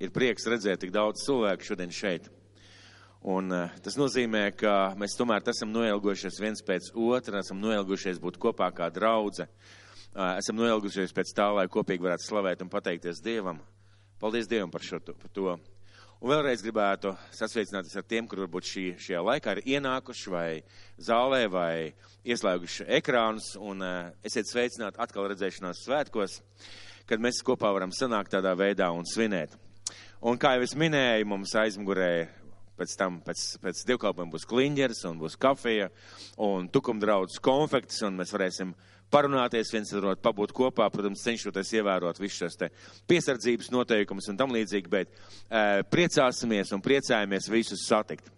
ir prieks redzēt tik daudz cilvēku šodien šeit. Un uh, tas nozīmē, ka mēs tomēr esam noilgušies viens pēc otra, esam noilgušies būt kopā kā draudze, uh, esam noilgušies pēc tā, lai kopīgi varētu slavēt un pateikties Dievam. Paldies Dievam par, šo, par to. Un vēlreiz gribētu sasveicināties ar tiem, kur varbūt šī, šajā laikā ir ienākuši vai zālē vai ieslēguši ekrānus un uh, esiet sveicināti atkal redzēšanās svētkos, kad mēs kopā varam sanākt tādā veidā un svinēt. Un kā jau es minēju, mums aizmugurē pēc tam, pēc, pēc divkalpiem būs kliņģers un būs kafija un tukumdraudz konfekts un mēs varēsim parunāties viens ar otru, pabūt kopā, protams, cenšoties ievērot visus šos te piesardzības noteikumus un tam līdzīgi, bet e, priecāsimies un priecājamies visus satikt.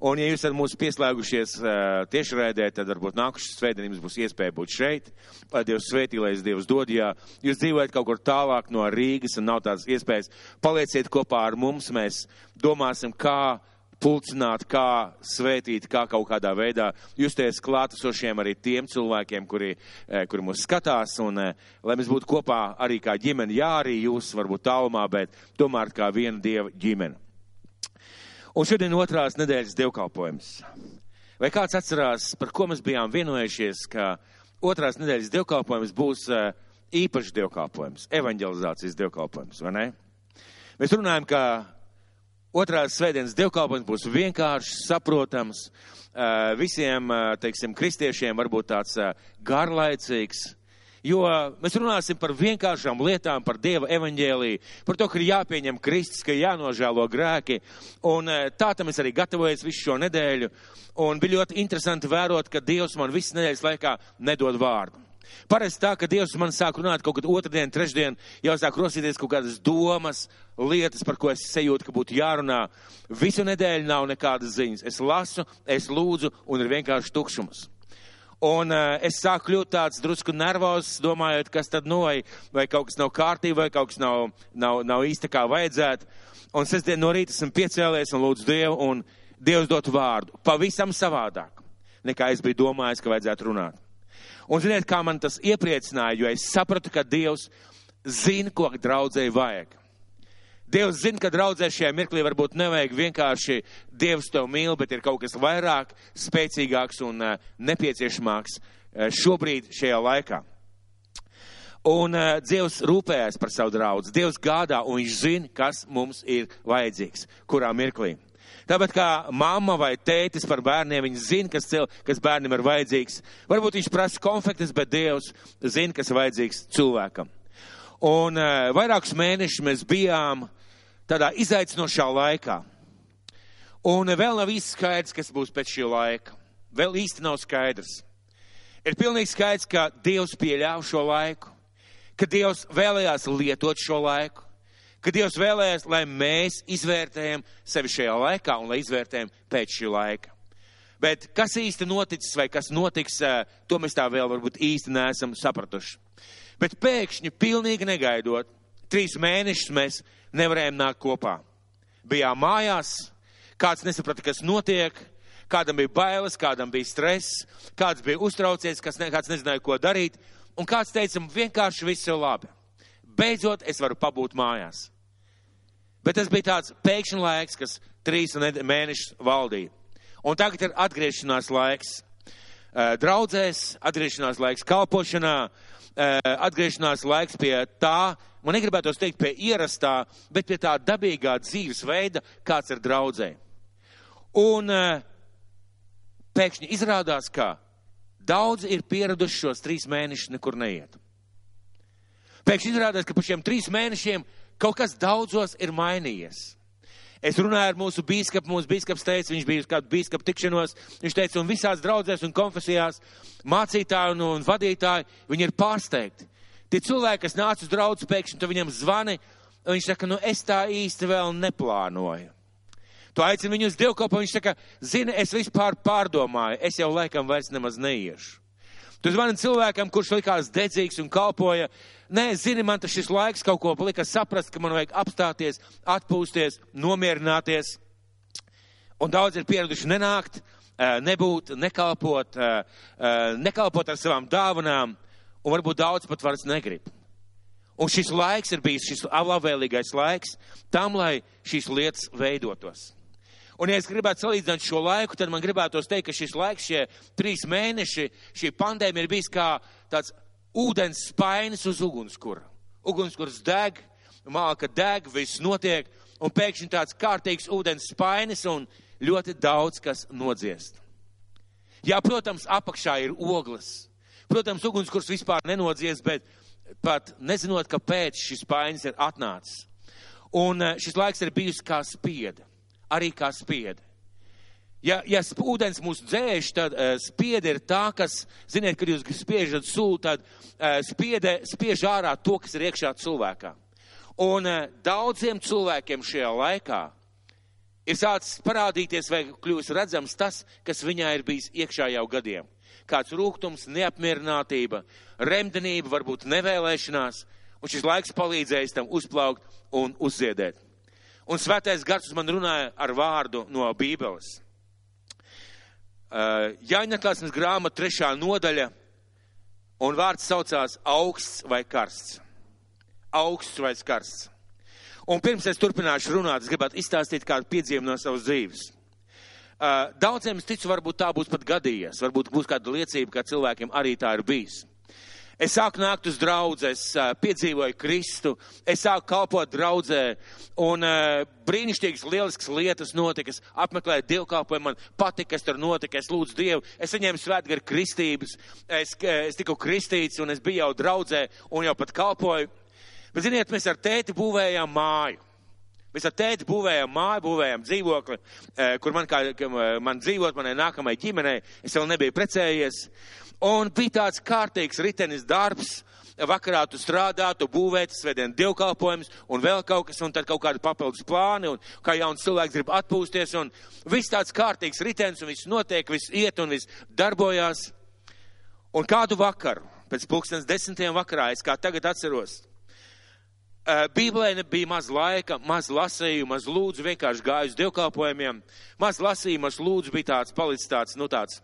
Un, ja jūs esat mūsu pieslēgušies tiešraidē, tad varbūt nākušas svētdien jums būs iespēja būt šeit. Lai Dievs svētī, lai Dievs dod, ja jūs dzīvojat kaut kur tālāk no Rīgas un nav tādas iespējas, palieciet kopā ar mums, mēs domāsim, kā pulcināt, kā svētīt, kā kaut kādā veidā justies klātesošiem arī tiem cilvēkiem, kuri, kuri mūs skatās, un lai mēs būtu kopā arī kā ģimene, jā, arī jūs varbūt tālumā, bet tomēr kā viena dieva ģimene. Un šodien otrās nedēļas dievkalpojums. Vai kāds atcerās, par ko mēs bijām vienojušies, ka otrās nedēļas dievkalpojums būs īpašs dievkalpojums, evanģelizācijas dievkalpojums, vai ne? Mēs runājam, ka otrās svētdienas dievkalpojums būs vienkāršs, saprotams, visiem, teiksim, kristiešiem varbūt tāds garlaicīgs, Jo mēs runāsim par vienkāršām lietām, par Dieva evaņģēliju, par to, ka ir jāpieņem Kristus, ka ir jānožēlo grēki. Un tā tam es arī gatavojos visu šo nedēļu. Un bija ļoti interesanti vērot, ka Dievs man visas nedēļas laikā nedod vārdu. Parasti tā, ka Dievs man sāk runāt kaut kad otrdien, trešdien, jau sāk rosīties kaut kādas domas, lietas, par ko es sajūtu, ka būtu jārunā. Visu nedēļu nav nekādas ziņas. Es lasu, es lūdzu, un ir vienkārši tukšums. Un uh, es sāku kļūt tāds drusku nervozs, domājot, kas tad noja, vai kaut kas nav kārtībā, vai kaut kas nav, nav, nav īsti kā vajadzētu. Un sestdien no rīta esmu piecēlies un lūdzu Dievu, un Dievs dot vārdu. Pavisam savādāk, nekā es biju domājis, ka vajadzētu runāt. Un ziniet, kā man tas iepriecināja, jo es sapratu, ka Dievs zina, ko draudzēji vajag. Dievs zina, ka draudzē šajā mirklī varbūt nevajag vienkārši Dievs tev mīl, bet ir kaut kas vairāk, spēcīgāks un uh, nepieciešamāks uh, šobrīd šajā laikā. Un uh, Dievs rūpējas par savu draugu. Dievs gādā un viņš zina, kas mums ir vajadzīgs, kurā mirklī. Tāpat kā mamma vai tētis par bērniem, viņi zina, kas, cil, kas bērnam ir vajadzīgs. Varbūt viņš prasa konfektes, bet Dievs zina, kas ir vajadzīgs cilvēkam. Un uh, vairākus mēnešus mēs bijām tādā izaicinošā laikā. Un vēl nav īsti skaidrs, kas būs pēc šī laika. Vēl īsti nav skaidrs. Ir pilnīgi skaidrs, ka Dievs pieļāva šo laiku, ka Dievs vēlējās lietot šo laiku, ka Dievs vēlējās, lai mēs izvērtējam sevi šajā laikā un lai izvērtējam pēc šī laika. Bet kas īsti noticis vai kas notiks, eh, to mēs tā vēl varbūt īsti neesam sapratuši. Bet pēkšņi, pilnīgi negaidot, trīs mēnešus mēs nevarējām nākt kopā. Bijām mājās, kāds nesaprata, kas notiek, kādam bija bailes, kādam bija stress, kāds bija uztraucies, kas ne, kāds nezināja, ko darīt, un kāds teica, vienkārši viss ir labi. Beidzot, es varu pabūt mājās. Bet tas bija tāds pēkšņi laiks, kas trīs mēnešus valdīja. Un tagad ir atgriešanās laiks draudzēs, atgriešanās laiks kalpošanā, atgriešanās laiks pie tā, man negribētos teikt pie ierastā, bet pie tā dabīgā dzīvesveida, kāds ir draudzē. Un uh, pēkšņi izrādās, ka daudzi ir pieraduši šos trīs mēnešus nekur neiet. Pēkšņi izrādās, ka pa šiem trīs mēnešiem kaut kas daudzos ir mainījies. Es runāju ar mūsu bīskapu, mūsu bīskaps teica, viņš bija uz kādu bīskapu tikšanos, viņš teica, un visās draudzēs un konfesijās mācītāji un, un vadītāji, viņi ir pārsteigti. Tie cilvēki, kas nāca uz draugu, pēkšņi tu viņam zvani, un viņš saka, nu es tā īsti vēl neplānoju. Tu aicini viņu uz dievkopu, un viņš saka, zini, es vispār pārdomāju, es jau laikam vairs nemaz neiešu. Tu zvani cilvēkam, kurš likās dedzīgs un kalpoja, nē, zini, man tas šis laiks kaut ko palika saprast, ka man vajag apstāties, atpūsties, nomierināties. Un daudz ir pieraduši nenākt, nebūt, nekalpot, nekalpot ar savām dāvanām un varbūt daudz pat vairs negrib. Un šis laiks ir bijis šis labvēlīgais laiks tam, lai šīs lietas veidotos. Un, ja es gribētu salīdzināt šo laiku, tad man gribētos teikt, ka šis laiks, šie trīs mēneši, šī pandēmija ir bijis kā tāds ūdens spainis uz ugunskura. Ugunskurs deg, māka deg, viss notiek, un pēkšņi tāds kārtīgs ūdens spainis un ļoti daudz kas nodziest. Jā, protams, apakšā ir ogles. Protams, ugunskurs vispār nenodzies, bet pat nezinot, kāpēc šis spainis ir atnācis. Un eh, šis laiks ir bijis kā spieda, arī kā spieda. Ja, ja ūdens mūs dzēš, tad uh, spiede ir tā, kas, ziniet, kad jūs spiežat sulu, tad uh, spiede spiež ārā to, kas ir iekšā cilvēkā. Un uh, daudziem cilvēkiem šajā laikā ir sācis parādīties vai kļūst redzams tas, kas viņā ir bijis iekšā jau gadiem. Kāds rūkums, neapmierinātība, remdenība, varbūt nevēlēšanās, un šis laiks palīdzējis tam uzplaukt un uzziedēt. Un svētais gars man runāja ar vārdu no Bībeles. Uh, Jāņa atklāsmes grāmata trešā nodaļa, un vārds saucās augsts vai karsts. Augsts vai karsts. Un pirms es turpināšu runāt, es gribētu izstāstīt kādu piedzīvumu no savas dzīves. Daudziem, es ticu, varbūt tā būs pat gadījies, varbūt būs kāda liecība, ka cilvēkiem arī tā ir bijis. Es sāku nākt uz draudzi, es piedzīvoju Kristu, es sāku kalpot draudzē, un brīnišķīgas, lieliskas lietas notika. Es apmeklēju dievkalpojumu, man patika, kas tur notika, es lūdzu Dievu, es saņēmu svētgaru kristības, es, es tiku kristīts, un es biju jau draudzē, un jau pat kalpoju. Bet, ziniet, mēs ar tēti būvējām māju. Mēs ar tēti būvējām māju, būvējām dzīvokli, kur man, kā, man dzīvot, manai nākamajai ģimenei, es vēl nebiju precējies. Un bija tāds kārtīgs ritenis darbs, vakarā tu strādā, tu būvē, svētdien dievkalpojums un vēl kaut kas, un tad kaut kādi papildus plāni, un kā jauns cilvēks grib atpūsties, un viss tāds kārtīgs ritenis, un viss notiek, viss iet un viss darbojās. Un kādu vakaru, pēc pulkstens desmitiem vakarā, es kā tagad atceros, Bībelē nebija maz laika, maz lasīju, maz lūdzu, vienkārši gāju uz dievkalpojumiem. Maz lasīju, maz lūdzu, bija tāds palicis tāds, nu tāds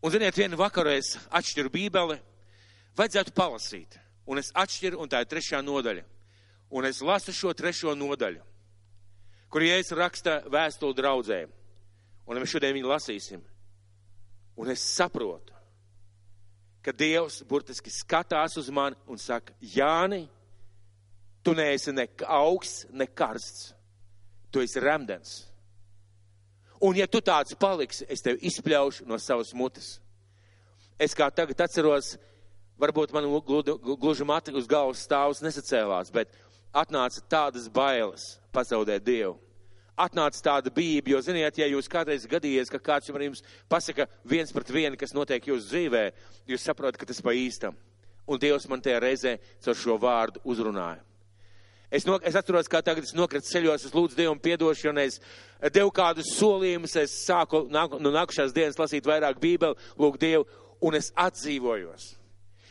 Un, ziniet, vienu vakaru es atšķiru Bībeli, vajadzētu palasīt. Un es atšķiru, un tā ir trešā nodaļa. Un es lasu šo trešo nodaļu, kur Jēzus raksta vēstuli draudzēm. Un mēs šodien viņu lasīsim. Un es saprotu, ka Dievs burtiski skatās uz mani un saka, Jāni, tu neesi ne augsts, ne karsts. Tu esi remdens. Un ja tu tāds paliksi, es tevi izpļaušu no savas mutes. Es kā tagad atceros, varbūt man gluži mati uz galvas stāvs nesacēlās, bet atnāca tādas bailes pazaudēt Dievu. Atnāca tāda bība, jo, ziniet, ja jūs kādreiz gadījies, ka kāds jums pasaka viens pret vienu, kas notiek jūsu dzīvē, jūs saprotat, ka tas pa īstam. Un Dievs man tajā reizē caur šo vārdu uzrunāja. Es, no, es atceros, kā tagad es nokritu ceļos, es lūdzu Dievu piedošanu, es devu kādus solījumus, es sāku nāk, no nākušās dienas lasīt vairāk Bībeli, lūgt Dievu, un es atdzīvojos.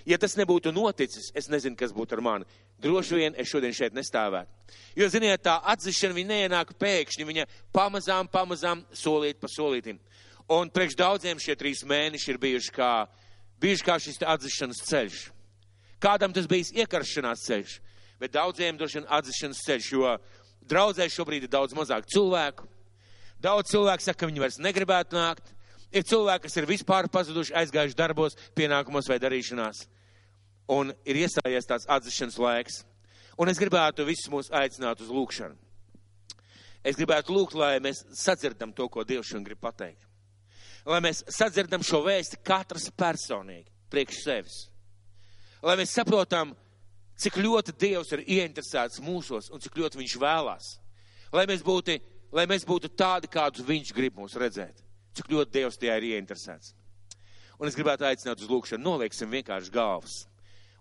Ja tas nebūtu noticis, es nezinu, kas būtu ar mani. Droši vien es šodien šeit nestāvētu. Jo, ziniet, tā atzīšana viņa neienāk pēkšņi, viņa pamazām, pamazām solīt pa solītim. Un priekš daudziem šie trīs mēneši ir bijuši kā, bijuši kā šis atzīšanas ceļš. Kādam tas bijis iekaršanās ceļš bet daudziem droši vien atzīšanas ceļš, jo draudzē šobrīd ir daudz mazāk cilvēku. Daudz cilvēku saka, ka viņi vairs negribētu nākt. Ir cilvēki, kas ir vispār pazuduši, aizgājuši darbos, pienākumos vai darīšanās. Un ir iestājies tāds atzīšanas laiks. Un es gribētu visus mūs aicināt uz lūkšanu. Es gribētu lūgt, lai mēs sadzirdam to, ko Dievs šodien grib pateikt. Lai mēs sadzirdam šo vēsti katrs personīgi, priekš sevis. Lai mēs saprotam, cik ļoti Dievs ir ieinteresēts mūsos un cik ļoti Viņš vēlās. Lai mēs būtu, lai mēs būtu tādi, kādus Viņš grib mūs redzēt. Cik ļoti Dievs tajā ir ieinteresēts. Un es gribētu aicināt uz lūkšanu, nolieksim vienkārši galvas.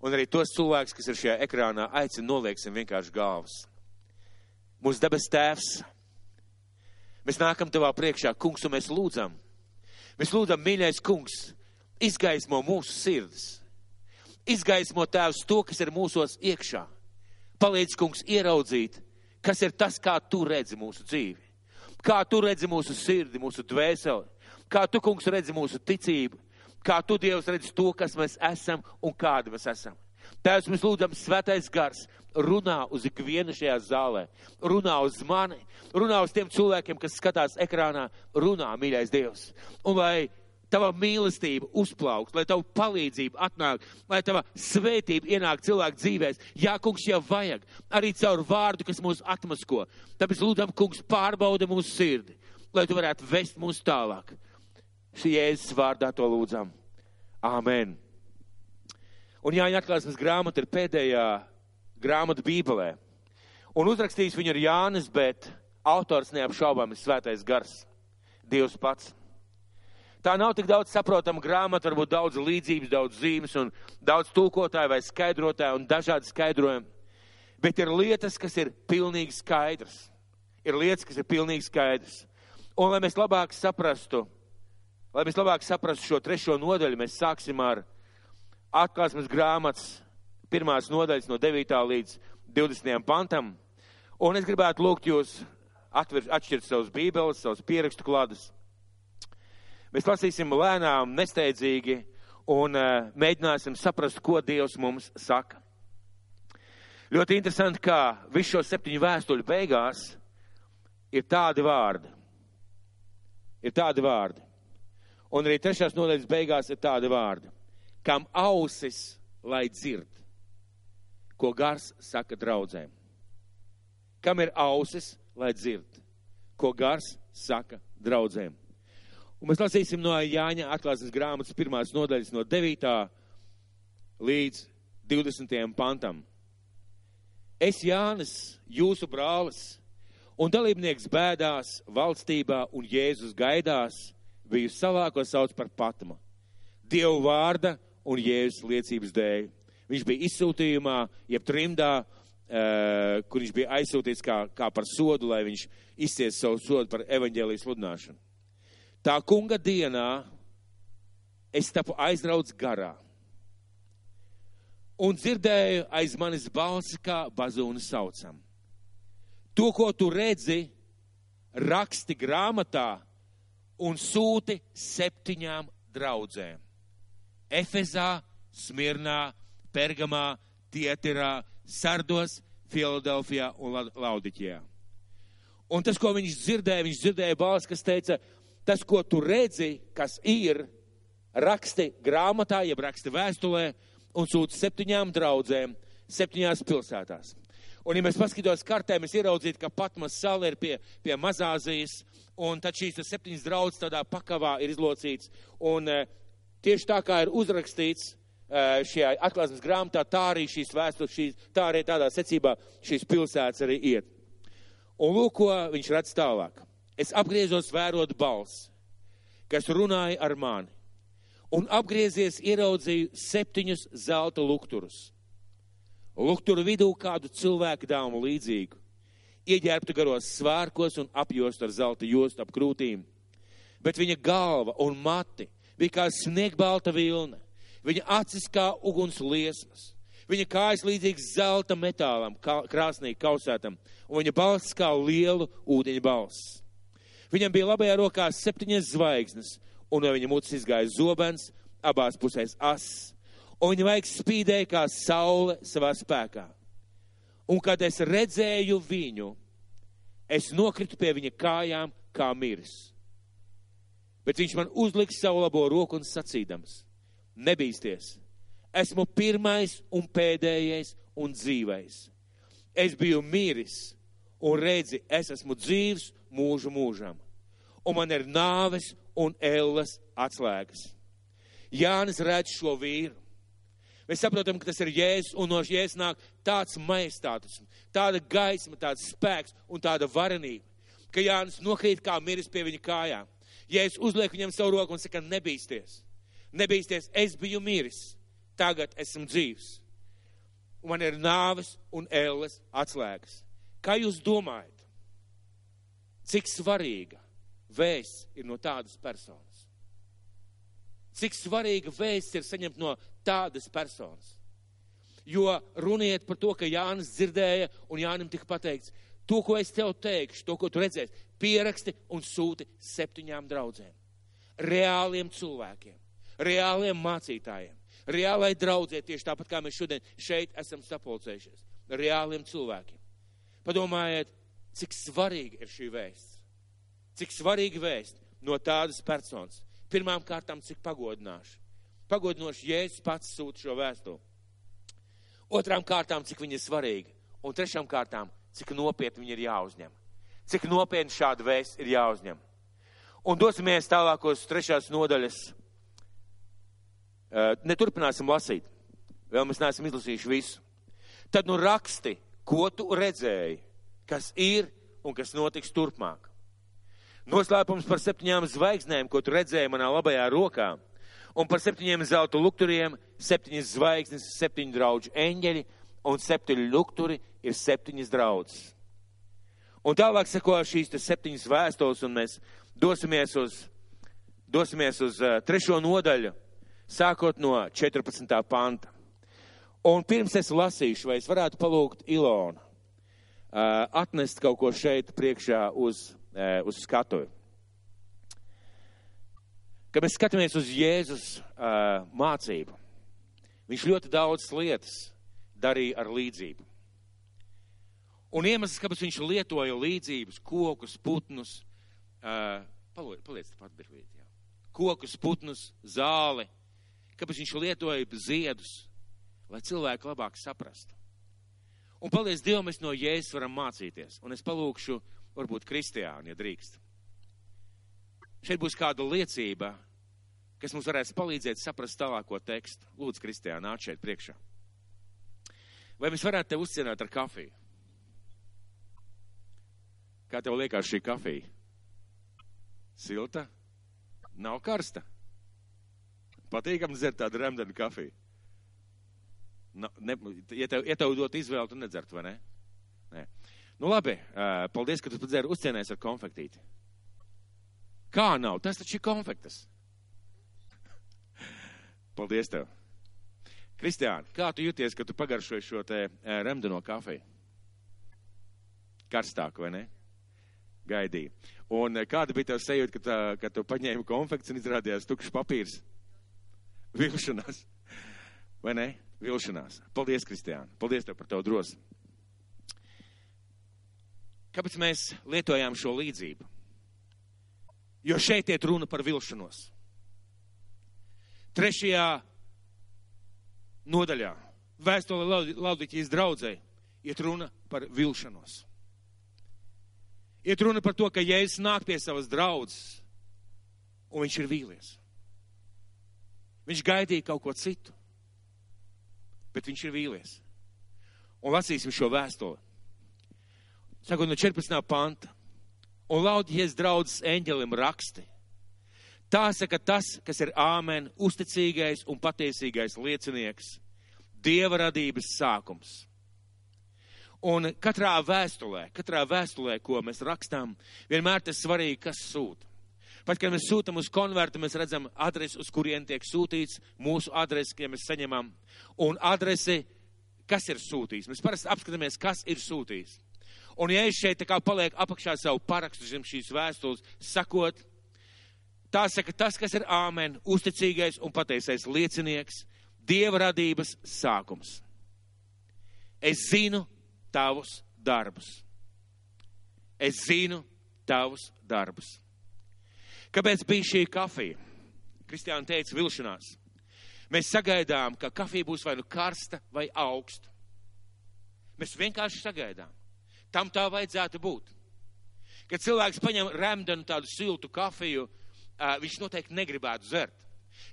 Un arī tos cilvēkus, kas ir šajā ekrānā, aicinu nolieksim vienkārši galvas. Mūsu debes tēvs, mēs nākam tavā priekšā, kungs, un mēs lūdzam. Mēs lūdzam, mīļais kungs, izgaismo mūsu sirdis Izgaismo tēvs to, kas ir mūsos iekšā. Palīdz, kungs, ieraudzīt, kas ir tas, kā tu redzi mūsu dzīvi. Kā tu redzi mūsu sirdi, mūsu dvēseli. Kā tu, kungs, redzi mūsu ticību. Kā tu, Dievs, redzi to, kas mēs esam un kādi mēs esam. Tēvs, mēs lūdzam, svētais gars, runā uz ikvienu šajā zālē, runā uz mani, runā uz tiem cilvēkiem, kas skatās ekrānā, runā, mīļais Dievs. Un lai tava mīlestība uzplauks, lai tava palīdzība atnāk, lai tava svētība ienāk cilvēku dzīvēs. Jā, kungs, jau vajag arī caur vārdu, kas mūs atmasko. Tāpēc lūdzam, kungs, pārbauda mūsu sirdi, lai tu varētu vest mūs tālāk. Šī jēzus vārdā to lūdzam. Āmen. Un Jāņa atklāsmes grāmata ir pēdējā grāmata Bībelē. Un uzrakstījis viņu ir Jānis, bet autors neapšaubām ir svētais gars, Dievs pats. Tā nav tik daudz saprotama grāmata, varbūt daudz līdzības, daudz zīmes un daudz tulkotāju vai skaidrotāju un dažādi skaidrojumi. Bet ir lietas, kas ir pilnīgi skaidrs. Ir lietas, kas ir pilnīgi skaidrs. Un lai mēs labāk saprastu, lai mēs labāk saprastu šo trešo nodaļu, mēs sāksim ar atklāsmes grāmatas pirmās nodaļas no 9. līdz 20. pantam. Un es gribētu lūgt jūs atver, atšķirt savus bībeles, savus pierakstu kladus Mēs lasīsim lēnām, nesteidzīgi un uh, mēģināsim saprast, ko Dievs mums saka. Ļoti interesanti, ka visu šo septiņu vēstuļu beigās ir tādi vārdi. Ir tādi vārdi. Un arī trešās nodaļas beigās ir tādi vārdi. Kam ausis, lai dzird, ko gars saka draudzēm. Kam ir ausis, lai dzird, ko gars saka draudzēm. Un mēs lasīsim no Jāņa atklāsmes grāmatas pirmās nodaļas no 9. līdz 20. pantam. Es Jānis, jūsu brālis un dalībnieks bēdās, valstībā un Jēzus gaidās, biju salā, ko sauc par patma. Dievu vārda un Jēzus liecības dēļ. Viņš bija izsūtījumā, jeb trimdā, uh, kur viņš bija aizsūtīts kā, kā par sodu, lai viņš izcies savu sodu par evaņģēlijas sludināšanu. Tā kunga dienā es tapu aizrauts garā un dzirdēju aiz manis balsi, kā bazūnu saucam. To, ko tu redzi, raksti grāmatā un sūti septiņām draudzēm. Efezā, Smirnā, Pergamā, Tieterā, Sardos, Filadelfijā un Laudiķijā. Un tas, ko viņš dzirdēja, viņš dzirdēja balsi, kas teica, tas, ko tu redzi, kas ir, raksti grāmatā, jeb raksti vēstulē un sūta septiņām draudzēm, septiņās pilsētās. Un, ja mēs paskatītos kartē, mēs ieraudzītu, ka Patmas sala ir pie, pie Mazāzijas, un tad šīs septiņas draudzes tādā pakavā ir izlocīts. Un e, tieši tā kā ir uzrakstīts e, šajā atklāsmes grāmatā, tā arī šīs vēstures, šīs, tā arī tādā secībā šīs pilsētas arī iet. Un lūk, ko viņš redz tālāk es apgriezos vērot balsi, kas runāja ar mani, un apgriezies ieraudzīju septiņus zelta lukturus. Lukturu vidū kādu cilvēku dāmu līdzīgu, ieģērbtu garos svārkos un apjost ar zelta jostu ap krūtīm, bet viņa galva un mati bija kā sniegbalta vilna, viņa acis kā uguns liesmas, viņa kājas līdzīgs zelta metālam, krāsnī kausētam, un viņa balss kā lielu ūdeņa balss. Viņam bija labajā rokā septiņas zvaigznes, un no viņa mutes izgāja zobens, abās pusēs ass, un viņa vaigs spīdēja kā saule savā spēkā. Un kad es redzēju viņu, es nokritu pie viņa kājām kā miris. Bet viņš man uzliks savu labo roku un sacīdams: Nebīsties, esmu pirmais un pēdējais un dzīvais. Es biju miris, un redzi, es esmu dzīvs mūžu mūžam. Un man ir nāves un ēlas atslēgas. Jānis redz šo vīru. Mēs saprotam, ka tas ir jēzus, un no jēzus nāk tāds majestātus, tāda gaisma, tāds spēks un tāda varenība, ka Jānis nokrīt kā miris pie viņa kājām. Jēzus uzliek viņam savu roku un saka, nebīsties, nebīsties, es biju miris, tagad esmu dzīvs. Un man ir nāves un ēles atslēgas. Kā jūs domājat? Cik svarīga vēsts ir no tādas personas? Cik svarīga vēsts ir saņemt no tādas personas? Jo runiet par to, ka Jānis dzirdēja un Jānim tika pateikts, to, ko es tev teikšu, to, ko tu redzēsi, pieraksti un sūti septiņām draudzēm. Reāliem cilvēkiem, reāliem mācītājiem, Reālai draudzē, tieši tāpat kā mēs šodien šeit esam sapulcējušies. Reāliem cilvēkiem. Padomājiet, cik svarīgi ir šī vēsts. Cik svarīgi vēst no tādas personas. Pirmām kārtām, cik pagodināši. Pagodinoši Jēzus pats sūta šo vēstuli. Otrām kārtām, cik viņa ir svarīga. Un trešām kārtām, cik nopietni viņa ir jāuzņem. Cik nopietni šāda vēsts ir jāuzņem. Un dosimies tālākos trešās nodaļas. Neturpināsim lasīt. Vēl mēs neesam izlasījuši visu. Tad nu raksti, ko tu redzēji, kas ir un kas notiks turpmāk. Noslēpums par septiņām zvaigznēm, ko tu redzēji manā labajā rokā, un par septiņiem zelta lukturiem, septiņas zvaigznes, septiņu draugu eņģeļi, un septiņi lukturi ir septiņas draudzes. Un tālāk seko šīs septiņas vēstules, un mēs dosimies uz, dosimies uz uh, trešo nodaļu, sākot no 14. panta. Un pirms es lasīšu, vai es varētu palūgt Ilonu uh, atnest kaut ko šeit priekšā uz, uh, uz skatuvi. Kad mēs skatāmies uz Jēzus uh, mācību, viņš ļoti daudz lietas darīja ar līdzību. Un iemesls, kāpēc viņš lietoja līdzības, kokus, putnus, uh, paliec pat brīvīt, jā. Kokus, putnus, zāli, kāpēc viņš lietoja ziedus, lai cilvēki labāk saprastu. Un paldies Dievam, mēs no Jēzus varam mācīties. Un es palūkšu, varbūt kristiāni, ja drīkst. Šeit būs kāda liecība, kas mums varēs palīdzēt saprast tālāko tekstu. Lūdzu, kristiāni, nāc šeit priekšā. Vai mēs varētu te uzcienāt ar kafiju? Kā tev liekas šī kafija? Silta? Nav karsta? Patīkam dzert tādu remdenu kafiju. Nu, ne, ja, tev, ja tev dot izvēli, tu nedzert, vai ne? Nē. Nu labi, paldies, ka tu padzēri uzcienēs ar konfektīti. Kā nav? Tas taču ir konfektas. paldies tev. Kristiāni, kā tu jūties, ka tu pagaršoji šo te uh, remdeno kafiju? Karstāk, vai ne? Gaidīja. Un uh, kāda bija tev sajūta, ka, tā, ka tu paņēmi konfekts un izrādījās tukšs papīrs? Vilšanās. Vai ne? vilšanās. Paldies, Kristiāna. Paldies tev par tavu drosmi. Kāpēc mēs lietojām šo līdzību? Jo šeit iet runa par vilšanos. Trešajā nodaļā vēstule Laudiķijas draudzē iet runa par vilšanos. Iet runa par to, ka Jēzus nāk pie savas draudzes un viņš ir vīlies. Viņš gaidīja kaut ko citu bet viņš ir vīlies. Un lasīsim šo vēstuli. Sakot no 14. panta. Un laudies draudzes eņģelim raksti. Tā saka tas, kas ir āmen, uzticīgais un patiesīgais liecinieks, dieva radības sākums. Un katrā vēstulē, katrā vēstulē, ko mēs rakstām, vienmēr tas svarīgi, kas sūta. Pat, kad mēs sūtam uz konvertu, mēs redzam adresi, uz kurien tiek sūtīts, mūsu adresi, ja mēs saņemam, un adresi, kas ir sūtījis. Mēs parasti apskatāmies, kas ir sūtījis. Un ja es šeit tā kā paliek apakšā savu parakstu zem šīs vēstules, sakot, tā saka tas, kas ir āmen, uzticīgais un pateisais liecinieks, Dieva radības sākums. Es zinu tavus darbus. Es zinu tavus darbus. Kāpēc bija šī kafija? Kristiāna teica, vilšanās. Mēs sagaidām, ka kafija būs vai nu karsta, vai augsta. Mēs vienkārši sagaidām. Tam tā vajadzētu būt. Kad cilvēks paņem remdenu tādu siltu kafiju, viņš noteikti negribētu zert.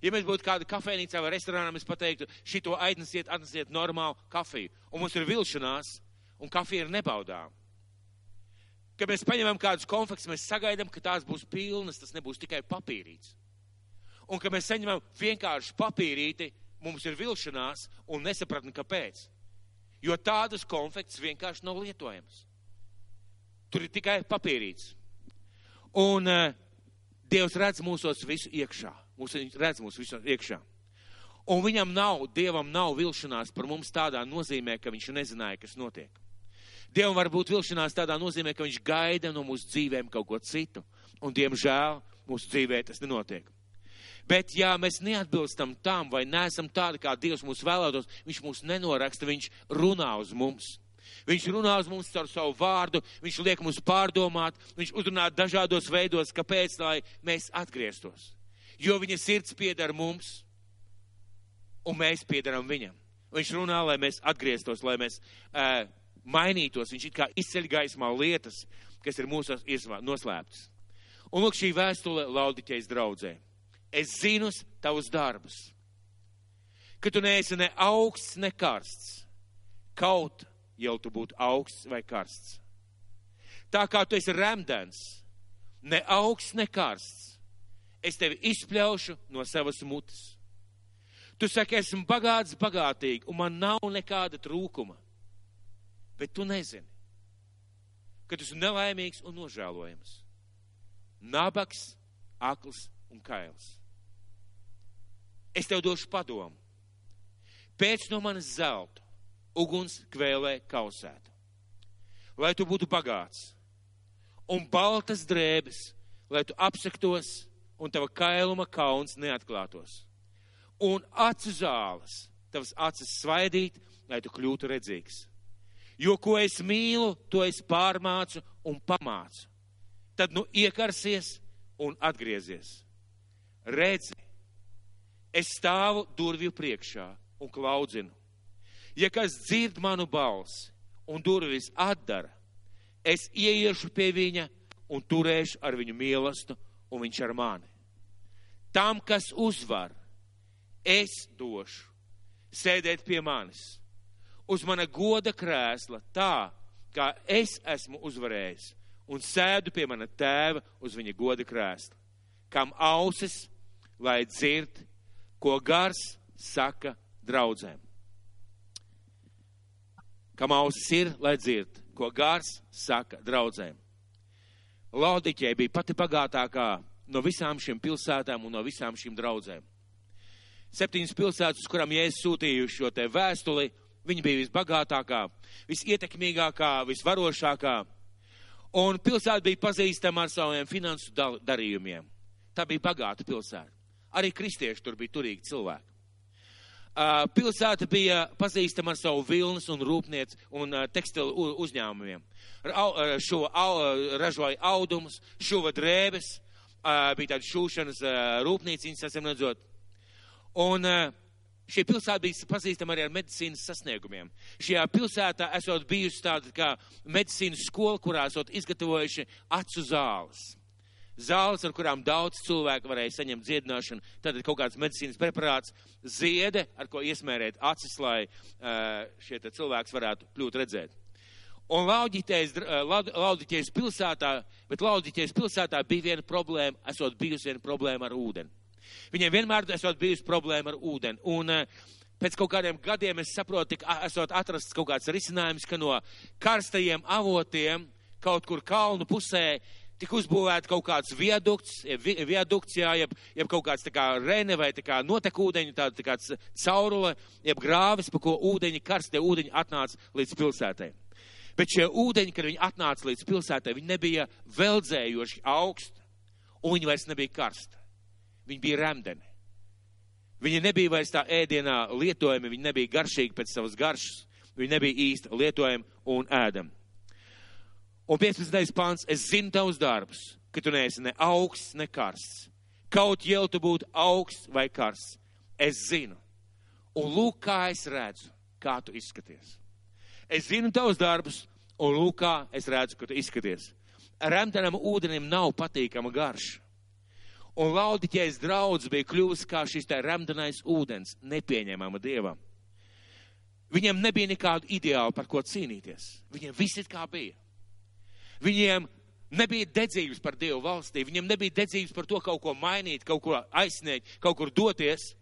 Ja mēs būtu kāda kafejnīcā vai restorānā, mēs pateiktu, šito aiznesiet, atnesiet normālu kafiju. Un mums ir vilšanās, un kafija ir nebaudām. Kad mēs paņemam kādus konfekts, mēs sagaidām, ka tās būs pilnas, tas nebūs tikai papīrīts. Un, kad mēs saņemam vienkārši papīrīti, mums ir vilšanās un nesapratni, kāpēc. Jo tādas konfekts vienkārši nav lietojamas. Tur ir tikai papīrīts. Un uh, Dievs redz mūsos visu iekšā. Mūs redz mūsu visu iekšā. Un viņam nav, Dievam nav vilšanās par mums tādā nozīmē, ka viņš nezināja, kas notiek. Dievam var būt vilšanās tādā nozīmē, ka viņš gaida no mūsu dzīvēm kaut ko citu. Un, diemžēl, mūsu dzīvē tas nenotiek. Bet, ja mēs neatbilstam tam, vai neesam tādi, kā Dievs mūs vēlētos, Viņš mūs nenoraksta, Viņš runā uz mums. Viņš runā uz mums caur savu vārdu, Viņš liek mums pārdomāt, Viņš uzrunā dažādos veidos, kāpēc, lai mēs atgrieztos. Jo Viņa sirds pieder mums, un mēs piedaram Viņam. Viņš runā, lai mēs atgrieztos, lai mēs uh, mainītos. Viņš it kā izceļ gaismā lietas, kas ir mūsu noslēptas. Un lūk, šī vēstule Laudiķeis draudzē. Es zinu tavus darbus, ka tu neesi ne augsts, ne karsts. Kaut jau tu būtu augsts vai karsts. Tā kā tu esi remdens, ne augsts, ne karsts, es tevi izpļaušu no savas mutes. Tu saki, esmu bagāts, bagātīgi, un man nav nekāda trūkuma. Bet tu nezini, ka tu esi nelaimīgs un nožēlojams. Nabaks, akls un kails. Es tev došu padomu. Pēc no manas zelta, uguns kvēlē kausētu. Lai tu būtu bagāts un baltas drēbes, lai tu apsektos un tava kailuma kauns neatklātos un acu zāles, tavas acis svaidīt, lai tu kļūtu redzīgs. Jo ko es mīlu, to es pārmācu un pamācu. Tad nu iekarsies un atgriezies. Redzi, es stāvu durvju priekšā un klaudzinu. Ja kas dzird manu balsi un durvis atdara, es ieiešu pie viņa un turēšu ar viņu mīlestību, un viņš ar mani. Tam, kas uzvar, es došu sēdēt pie manis, uz mana goda krēsla, tā kā es esmu uzvarējis, un sēdu pie mana tēva uz viņa goda krēsla, kam ausis, lai dzird, ko gars saka draudzēm. Kam ausis ir, lai dzird, ko gars saka draudzēm. Laudiķē bija pati bagātākā no visām šīm pilsētām un no visām šīm draudzēm septiņas pilsētas, uz kurām Jēzus sūtīja šo te vēstuli. Viņa bija visbagātākā, visietekmīgākā, visvarošākā. Un pilsēta bija pazīstama ar saviem finansu darījumiem. Tā bija bagāta pilsēta. Arī kristieši tur bija turīgi cilvēki. Pilsēta bija pazīstama ar savu vilnas un rūpniec un tekstilu uzņēmumiem. Šo ražoja audumus, šuva drēbes, bija tāda šūšanas rūpnīciņas, esam redzot. Un šī pilsēta bija pazīstama arī ar medicīnas sasniegumiem. Šajā pilsētā esot bijusi tāda kā medicīnas skola, kurā esot izgatavojuši acu zāles. Zāles, ar kurām daudz cilvēku varēja saņemt dziedināšanu, tad kaut kāds medicīnas preparāts, ziede, ar ko iesmērēt acis, lai uh, šie cilvēks varētu kļūt redzēt. Un Laudiķēs, Laudiķēs pilsētā, bet Laudiķēs pilsētā bija viena problēma, esot bijusi viena problēma ar ūdeni. Viņiem vienmēr esot bijusi problēma ar ūdeni. Un, eh, pēc kaut kādiem gadiem es saprotu, ka esot atrasts kaut kāds risinājums, ka no karstajiem avotiem kaut kur kalnu pusē tika uzbūvēta kaut kāds viadukts, viadukts, jā, jeb, jeb kaut kāds tā kā rene vai tā kā notek ūdeņi, tā, tā kāds caurule, jeb grāvis, pa ko ūdeņi, karstie ūdeņi atnāca līdz pilsētai. Bet šie ūdeņi, kad viņi atnāca līdz pilsētai, viņi nebija veldzējoši augsti, un viņi vairs nebija karsti. Viņi bija remdeni. Viņi nebija vairs tā ēdienā lietojami, viņi nebija garšīgi pēc savas garšas, viņi nebija īsti lietojami un ēdami. Un 15. pāns, es zinu tavus darbus, ka tu neesi ne augsts, ne karsts. Kaut jau tu būtu augsts vai karsts. Es zinu. Un lūk, kā es redzu, kā tu izskaties. Es zinu tavus darbus, un lūk, kā es redzu, ka tu izskaties. Remdenam ūdenim nav patīkama garša. Un laudiķais draudz bija kļuvis kā šis tā remdenais ūdens, nepieņemama dievam. Viņiem nebija nekādu ideālu, par ko cīnīties. Viņiem viss ir kā bija. Viņiem nebija dedzības par Dievu valstī, viņiem nebija dedzības par to kaut ko mainīt, kaut ko aizsniegt, kaut kur doties.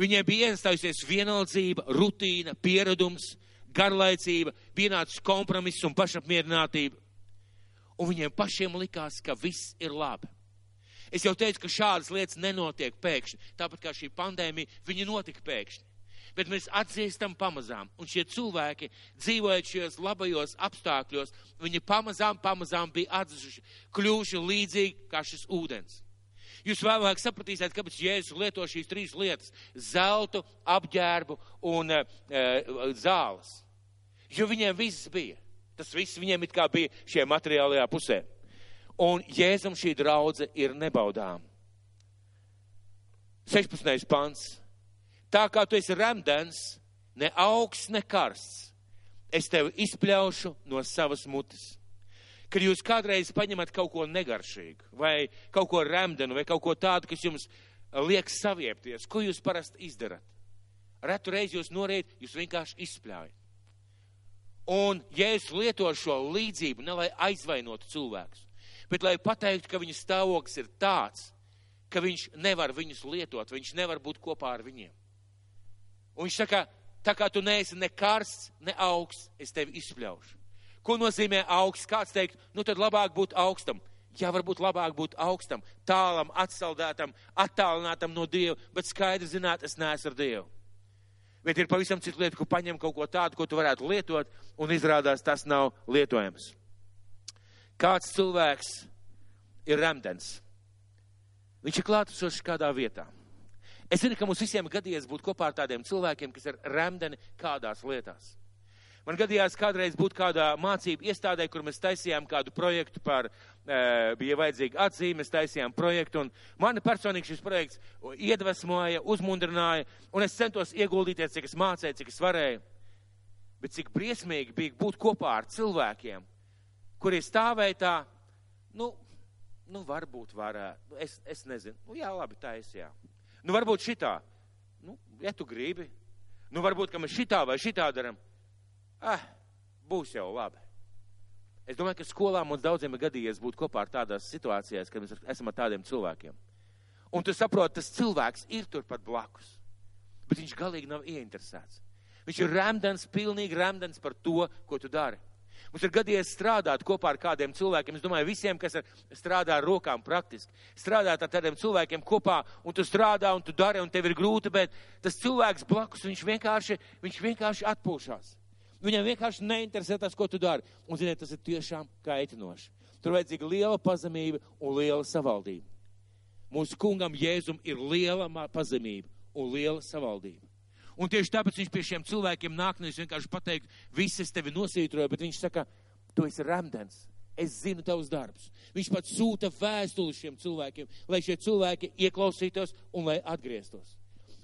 Viņiem bija iestājusies vienaldzība, rutīna, pieredums, garlaicība, pienācis kompromiss un pašapmierinātība. Un viņiem pašiem likās, ka viss ir labi. Es jau teicu, ka šādas lietas nenotiek pēkšņi. Tāpat kā šī pandēmija, viņi notika pēkšņi. Bet mēs atzīstam pamazām. Un šie cilvēki, dzīvojot šajos labajos apstākļos, viņi pamazām, pamazām bija atzuši, kļuvuši līdzīgi kā šis ūdens. Jūs vēlāk sapratīsiet, kāpēc Jēzus lieto šīs trīs lietas - zeltu, apģērbu un e, zāles. Jo viņiem viss bija. Tas viss viņiem it kā bija šajā materiālajā pusē. Un Jēzum šī draudze ir nebaudām. 16. pants. Tā kā tu esi remdens, ne augsts, ne karsts, es tevi izpļaušu no savas mutes kad jūs kādreiz paņemat kaut ko negaršīgu, vai kaut ko remdenu, vai kaut ko tādu, kas jums liek saviepties, ko jūs parasti izdarat? Retu reizi jūs noriet, jūs vienkārši izspļājat. Un, ja es lietoju šo līdzību, ne lai aizvainotu cilvēkus, bet lai pateiktu, ka viņa stāvoklis ir tāds, ka viņš nevar viņus lietot, viņš nevar būt kopā ar viņiem. Un viņš saka, tā kā tu neesi ne karsts, ne augsts, es tevi izspļaušu. Ko nozīmē augsts? Kāds teikt, nu tad labāk būt augstam. Jā, varbūt labāk būt augstam, tālam, atsaldētam, attālinātam no Dieva, bet skaidri zināt, es neesmu ar Dievu. Bet ir pavisam cita lieta, ko paņem kaut ko tādu, ko tu varētu lietot, un izrādās tas nav lietojams. Kāds cilvēks ir remdens? Viņš ir klātesošs kādā vietā. Es zinu, ka mums visiem gadījies būt kopā ar tādiem cilvēkiem, kas ir remdeni kādās lietās. Man gadījās kādreiz būt kādā mācību iestādē, kur mēs taisījām kādu projektu par, e, bija vajadzīga atzīme, mēs taisījām projektu, un mani personīgi šis projekts iedvesmoja, uzmundrināja, un es centos ieguldīties, cik es mācēju, cik es varēju. Bet cik briesmīgi bija būt kopā ar cilvēkiem, kuri stāvēja tā, nu, nu varbūt varētu, es, es nezinu, nu jā, labi, taisījā. Nu varbūt šitā, nu, ja tu gribi, nu varbūt, ka mēs šitā vai šitā daram ah, būs jau labi. Es domāju, ka skolā mums daudziem ir gadījies būt kopā ar tādās situācijās, kad mēs esam ar tādiem cilvēkiem. Un tu saproti, tas cilvēks ir turpat blakus, bet viņš galīgi nav ieinteresēts. Viņš ir remdens, pilnīgi remdens par to, ko tu dari. Mums ir gadījies strādāt kopā ar kādiem cilvēkiem. Es domāju, visiem, kas ar, strādā ar rokām praktiski, strādāt ar tādiem cilvēkiem kopā, un tu strādā, un tu dari, un tev ir grūti, bet tas cilvēks blakus, viņš vienkārši, viņš vienkārši atpūšās. Viņam vienkārši neinteresē tas, ko tu dari. Un, ziniet, tas ir tiešām kaitinoši. Tur vajadzīga liela pazemība un liela savaldība. Mūsu kungam Jēzum ir liela pazemība un liela savaldība. Un tieši tāpēc viņš pie šiem cilvēkiem nāk, nevis vienkārši pateikt, viss es tevi nosītroju, bet viņš saka, tu esi remdens, es zinu tavus darbus. Viņš pat sūta vēstuli šiem cilvēkiem, lai šie cilvēki ieklausītos un lai atgrieztos.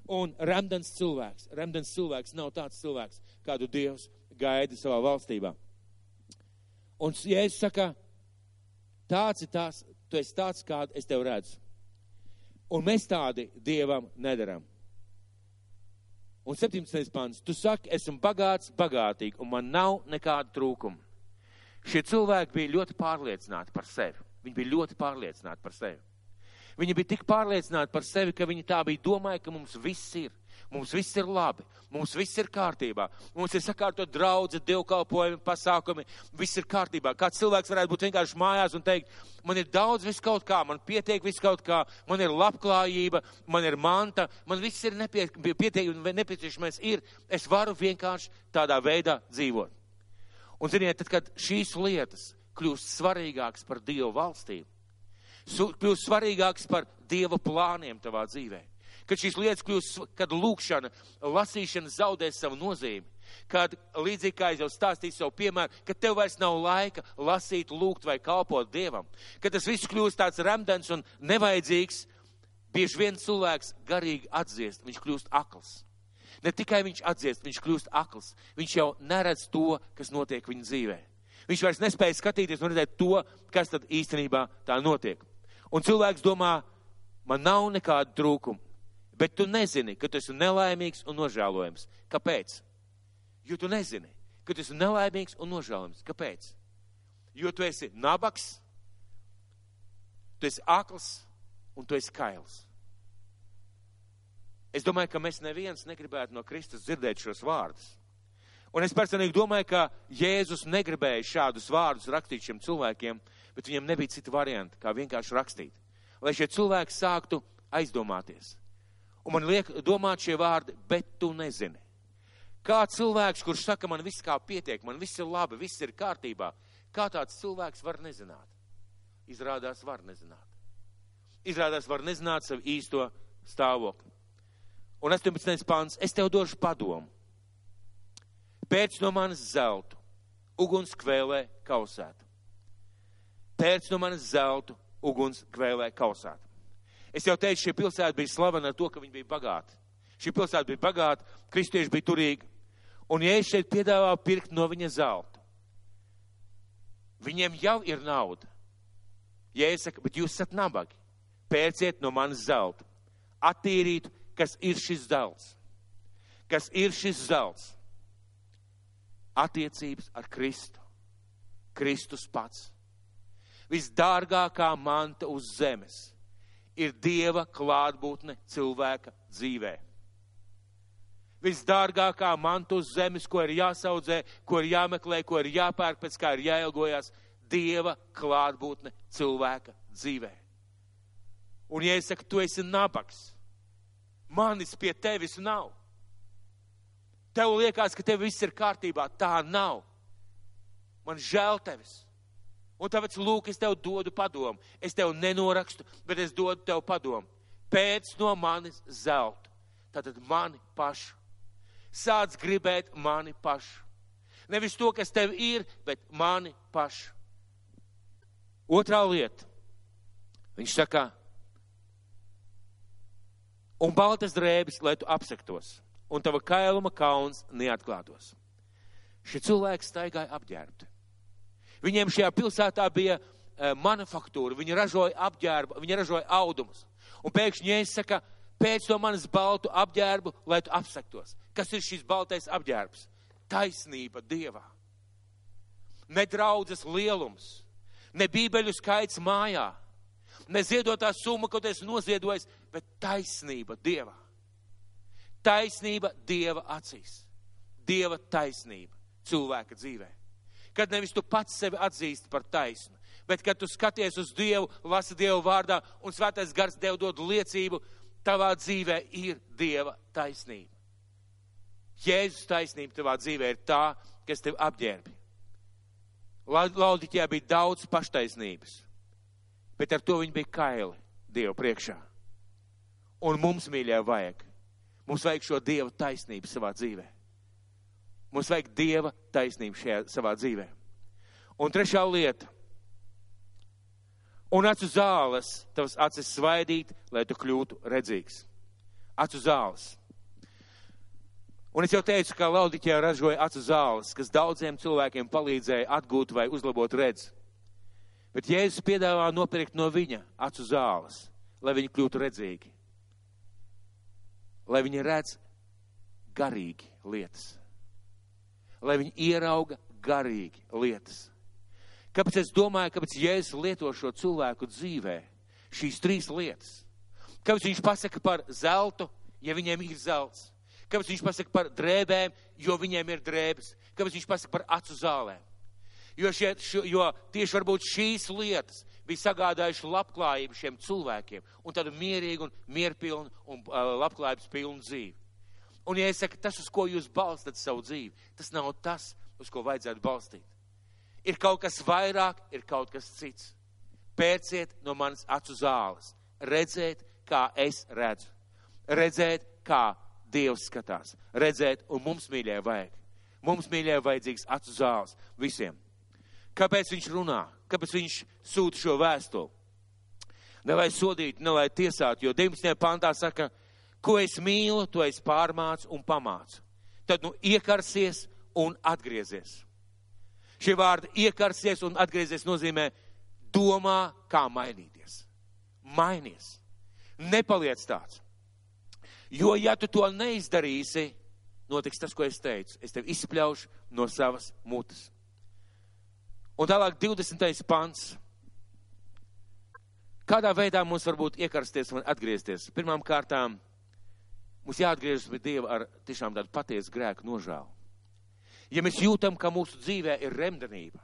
Un remdens cilvēks, remdens cilvēks nav tāds cilvēks, kādu Dievs gaidi savā valstībā. Un Jēzus saka, tāds ir tās, tu esi tāds, kādu es tev redzu. Un mēs tādi Dievam nedaram. Un 17. pants, tu saki, esmu bagāts, bagātīgi, un man nav nekāda trūkuma. Šie cilvēki bija ļoti pārliecināti par sevi. Viņi bija ļoti pārliecināti par sevi. Viņi bija tik pārliecināti par sevi, ka viņi tā bija domāja, ka mums viss ir. Mums viss ir labi, mums viss ir kārtībā, mums ir sakārtot draudze, dievkalpojumi, pasākumi, viss ir kārtībā. Kāds cilvēks varētu būt vienkārši mājās un teikt, man ir daudz viss kaut kā, man pietiek viss kaut kā, man ir labklājība, man ir manta, man viss ir nepie, pietiek nepieciešamais ir, es varu vienkārši tādā veidā dzīvot. Un ziniet, tad, kad šīs lietas kļūst svarīgākas par Dievu valstību, kļūst svarīgākas par Dieva plāniem tavā dzīvēm kad šīs lietas kļūst, kad lūkšana, lasīšana zaudēs savu nozīmi. Kad līdzīgi kā es jau stāstīju savu piemēru, ka tev vairs nav laika lasīt, lūgt vai kalpot Dievam, kad tas viss kļūst tāds remdens un nevajadzīgs, bieži vien cilvēks garīgi atdziest, viņš kļūst akls. Ne tikai viņš atdziest, viņš kļūst akls, viņš jau neredz to, kas notiek viņa dzīvē. Viņš vairs nespēja skatīties un redzēt to, kas tad īstenībā tā notiek. Un cilvēks domā, man nav nekāda trūkuma bet tu nezini, ka tu esi nelaimīgs un nožēlojams. Kāpēc? Jo tu nezini, ka tu esi nelaimīgs un nožēlojams. Kāpēc? Jo tu esi nabaks, tu esi akls un tu esi kails. Es domāju, ka mēs neviens negribētu no Kristus dzirdēt šos vārdus. Un es personīgi domāju, ka Jēzus negribēja šādus vārdus rakstīt šiem cilvēkiem, bet viņam nebija cita varianta, kā vienkārši rakstīt. Lai šie cilvēki sāktu aizdomāties Un man liek domāt šie vārdi, bet tu nezini. Kā cilvēks, kurš saka, man viss kā pietiek, man viss ir labi, viss ir kārtībā, kā tāds cilvēks var nezināt? Izrādās var nezināt. izrādās var nezināt savu īsto stāvokli. Un 18. pāns, es tev došu padomu. Pēc no manis zeltu, uguns kvēlē kausētu. Pēc no manis zeltu, uguns kvēlē kausētu. Es jau teicu, šī pilsēta bija slavena ar to, ka viņi bija bagāti. Šī pilsēta bija bagāta, kristieši bija turīgi. Un es šeit piedāvāju pirkt no viņa zelta, viņiem jau ir nauda. Ja es saku, bet jūs esat nabagi, pērciet no manas zelta, attīrītu, kas ir šis zelts. Kas ir šis zelts? Attiecības ar Kristu. Kristus pats. Visdārgākā manta uz zemes ir Dieva klātbūtne cilvēka dzīvē. Visdārgākā manta uz zemes, ko ir jāsaudzē, ko ir jāmeklē, ko ir jāpērk, pēc kā ir jāilgojas, Dieva klātbūtne cilvēka dzīvē. Un, ja es saku, tu esi nabaks, manis pie tevis nav. Tev liekas, ka tev viss ir kārtībā. Tā nav. Man žēl tevis. Un tāpēc, lūk, es tev dodu padomu. Es tev nenorakstu, bet es dodu tev padomu. Pēc no manis zelta. Tātad mani pašu. Sāc gribēt mani pašu. Nevis to, kas tev ir, bet mani pašu. Otrā lieta. Viņš saka, un baltas drēbes, lai tu apsektos, un tava kailuma kauns neatklātos. Šie cilvēki staigāja apģērbti. Viņiem šajā pilsētā bija uh, manufaktūra, viņi ražoja apģērbu, viņi ražoja audumus. Un pēkšņi Jēzus saka, pēc to manas baltu apģērbu, lai tu apsektos. Kas ir šis baltais apģērbs? Taisnība Dievā. Ne draudzes lielums, ne bībeļu skaits mājā, ne ziedotā summa, ko es noziedojis, bet taisnība Dievā. Taisnība Dieva acīs. Dieva taisnība cilvēka dzīvē kad nevis tu pats sevi atzīsti par taisnu, bet kad tu skaties uz Dievu, lasi Dievu vārdā un svētais gars Dievu dod liecību, tavā dzīvē ir Dieva taisnība. Jēzus taisnība tavā dzīvē ir tā, kas tev apģērbi. Laudītjā bija daudz paštaisnības, bet ar to viņi bija kaili Dievu priekšā. Un mums, mīļā, vajag. Mums vajag šo Dieva taisnību savā dzīvē. Mums vajag Dieva taisnību šajā savā dzīvē. Un trešā lieta. Un acu zāles, tavas acis svaidīt, lai tu kļūtu redzīgs. Acu zāles. Un es jau teicu, ka Laudikijā ražoja acu zāles, kas daudziem cilvēkiem palīdzēja atgūt vai uzlabot redzi. Bet Jēzus piedāvā nopirkt no viņa acu zāles, lai viņi kļūtu redzīgi. Lai viņi redz garīgi lietas lai viņi ierauga garīgi lietas. Kāpēc es domāju, kāpēc Jēzus lieto šo cilvēku dzīvē šīs trīs lietas? Kāpēc viņš pasaka par zeltu, ja viņiem ir zelts? Kāpēc viņš pasaka par drēbēm, jo viņiem ir drēbes? Kāpēc viņš pasaka par acu zālēm? Jo, šie, šo, jo tieši varbūt šīs lietas bija sagādājuši labklājību šiem cilvēkiem un tādu mierīgu un mierpilnu un uh, labklājības pilnu dzīvi. Un, ja es saku, tas, uz ko jūs balstat savu dzīvi, tas nav tas, uz ko vajadzētu balstīt. Ir kaut kas vairāk, ir kaut kas cits. Pērciet no manas acu zāles, redzēt, kā es redzu, redzēt, kā Dievs skatās, redzēt, un mums mīļē vajag. Mums mīļē vajadzīgs acu zāles visiem. Kāpēc viņš runā? Kāpēc viņš sūta šo vēstuli? Ne lai sodītu, ne lai tiesātu, jo 19. pantā saka, ka Ko es mīlu, to es pārmācu un pamācu. Tad nu iekarsies un atgriezies. Šie vārdi iekarsies un atgriezies nozīmē domā, kā mainīties. Mainies. Nepaliec tāds. Jo, ja tu to neizdarīsi, notiks tas, ko es teicu. Es tevi izspļaušu no savas mutes. Un tālāk 20. pants. Kādā veidā mums var būt iekarasties un atgriezties? Pirmām kārtām Mums jāatgriežas pie Dieva ar tiešām tādu patiesu grēku nožēlu. Ja mēs jūtam, ka mūsu dzīvē ir remdenība,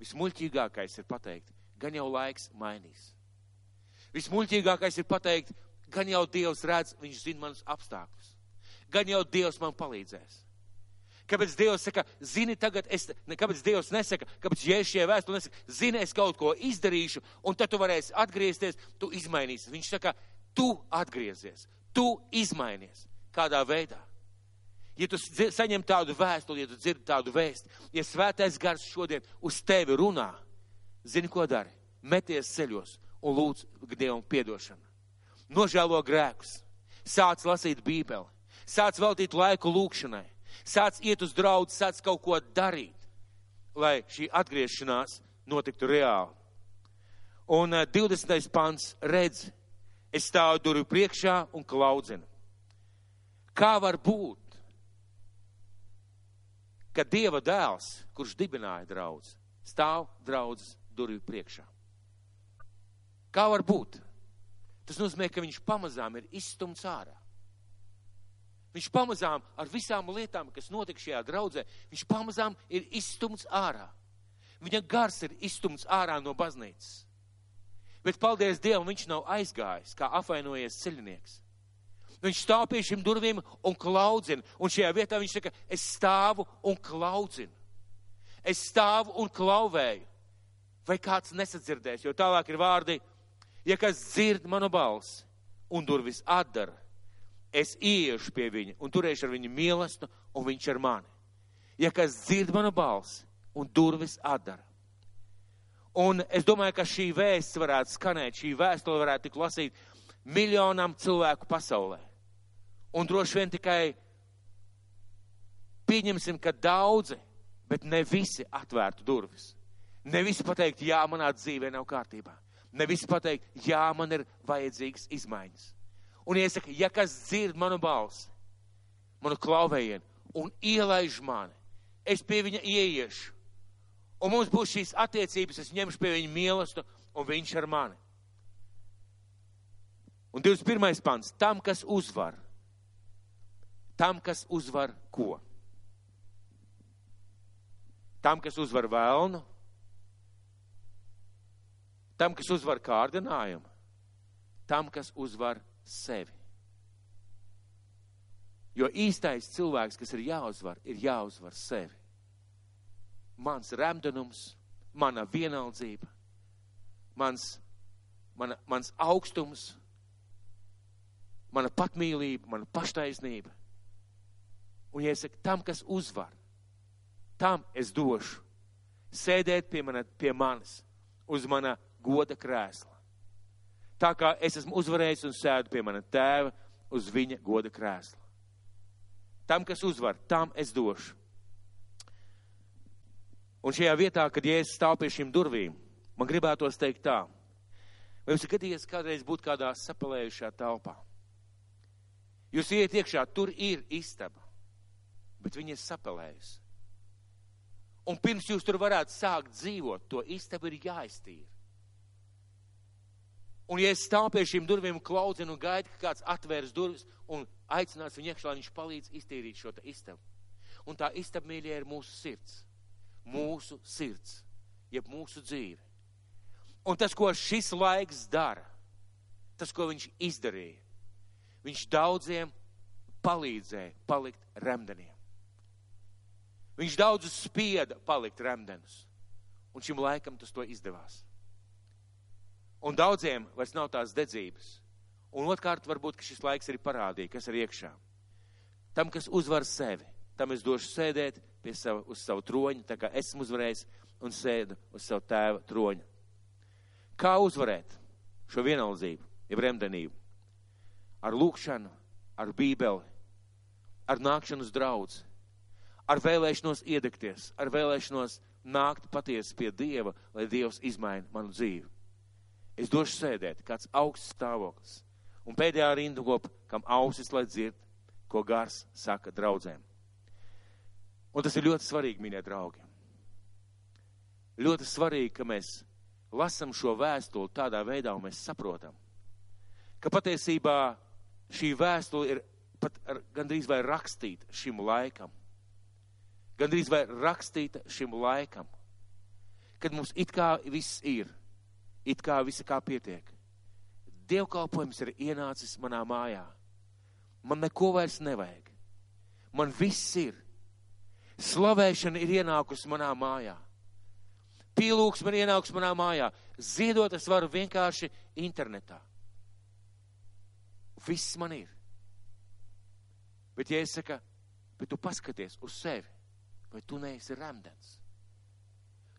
vismuļķīgākais ir pateikt, gan jau laiks mainīs. Vismuļķīgākais ir pateikt, gan jau Dievs redz, viņš zina manus apstākļus. Gan jau Dievs man palīdzēs. Kāpēc Dievs saka, zini, tagad es, ne, kāpēc Dievs nesaka, kāpēc Jēzus šajā vēstulē nesaka, zini, es kaut ko izdarīšu, un tad tu varēsi atgriezties, tu izmainīsi. Viņš saka, tu atgriezies, tu izmainies. Kādā veidā? Ja tu saņem tādu vēstuli, ja tu dzirdi tādu vēstu, ja svētais gars šodien uz tevi runā, zini, ko dari? Meties ceļos un lūdz Dievam piedošanu. Nožēlo grēkus, sāc lasīt Bībeli, sāc veltīt laiku lūkšanai sāc iet uz draugu, sāc kaut ko darīt, lai šī atgriešanās notiktu reāli. Un 20. Eh, pants redz, es stāvu durvju priekšā un klaudzinu. Kā var būt, ka Dieva dēls, kurš dibināja draudz, stāv draudzes durvju priekšā? Kā var būt? Tas nozīmē, ka viņš pamazām ir izstumts ārā. Viņš pamazām ar visām lietām, kas notika šajā draudzē, viņš pamazām ir izstumts ārā. Viņa gars ir izstumts ārā no baznīcas. Bet paldies Dievam, viņš nav aizgājis, kā apvainojies ceļinieks. Viņš stāv pie šīm durvīm un klaudzina. Un šajā vietā viņš saka, es stāvu un klaudzinu. Es stāvu un klauvēju. Vai kāds nesadzirdēs, jo tālāk ir vārdi, ja kas dzird manu balsi un durvis atdara, es ieiešu pie viņa un turēšu ar viņu mīlestību, un viņš ar mani. Ja kas dzird manu balsi un durvis atdara. Un es domāju, ka šī vēsts varētu skanēt, šī vēstule varētu tik lasīt miljonām cilvēku pasaulē. Un droši vien tikai pieņemsim, ka daudzi, bet ne visi atvērtu durvis. Ne visi pateikt, jā, manā dzīvē nav kārtībā. Ne visi pateikt, jā, man ir vajadzīgas izmaiņas. Un iesaka, ja kas dzird manu balsi, manu klauvējienu un ielaiž mani, es pie viņa ieiešu. Un mums būs šīs attiecības, es ņemšu pie viņa mīlestību, un viņš ar mani. Un 21. pants. Tam, kas uzvar. Tam, kas uzvar ko? Tam, kas uzvar vēlnu. Tam, kas uzvar kārdinājumu. Tam, kas uzvar sevi. Jo īstais cilvēks, kas ir jāuzvar, ir jāuzvar sevi. Mans remdenums, mana vienaldzība, mans, mana, mans augstums, mana patmīlība, mana paštaisnība. Un, ja es saku, tam, kas uzvar, tam es došu sēdēt pie, mana, pie manis uz mana goda krēsla tā kā es esmu uzvarējis un sēdu pie mana tēva uz viņa goda krēsla. Tam, kas uzvar, tam es došu. Un šajā vietā, kad Jēzus stāv pie šīm durvīm, man gribētos teikt tā. Vai ir gadījies kādreiz būt kādā sapalējušā telpā? Jūs iet iekšā, tur ir istaba, bet viņa ir sapalējusi. Un pirms jūs tur varētu sākt dzīvot, to istabu ir jāiztīra. Un, ja es stāvu pie šīm durvīm klaudzinu un gaidu, ka kāds atvērs durvis un aicinās viņu iekšā, lai viņš palīdz iztīrīt šo istabu. Un tā istaba, mīļie, ir mūsu sirds. Mūsu sirds, jeb mūsu dzīve. Un tas, ko šis laiks dara, tas, ko viņš izdarīja, viņš daudziem palīdzēja palikt remdeniem. Viņš daudzus spieda palikt remdenus. Un šim laikam tas to izdevās. Un daudziem vairs nav tās dedzības. Un otrkārt, varbūt šis laiks arī parādīja, kas ir iekšā. Tam, kas uzvar sevi, tam es došu sēdēt sava, uz savu troņu, tā kā esmu uzvarējis un sēdu uz savu tēva troņu. Kā uzvarēt šo vienaldzību, jeb remdenību? Ar lūkšanu, ar bībeli, ar nākšanu uz draudz, ar vēlēšanos iedegties, ar vēlēšanos nākt patiesi pie Dieva, lai Dievs izmaina manu dzīvi es došu sēdēt, kāds augsts stāvoklis. Un pēdējā rindukopa, kam ausis, lai dzird, ko gars saka draudzēm. Un tas ir ļoti svarīgi, mīļie draugi. Ļoti svarīgi, ka mēs lasam šo vēstuli tādā veidā, un mēs saprotam, ka patiesībā šī vēstule ir pat ar, gandrīz vai rakstīta šim laikam. Gandrīz vai rakstīta šim laikam, kad mums it kā viss ir it kā visa kā pietiek. Dievkalpojums ir ienācis manā mājā. Man neko vairs nevajag. Man viss ir. Slavēšana ir ienākusi manā mājā. Pielūgs man ienāks manā mājā. Ziedot es varu vienkārši internetā. Viss man ir. Bet, ja es saku, bet tu paskaties uz sevi, vai tu neesi remdens?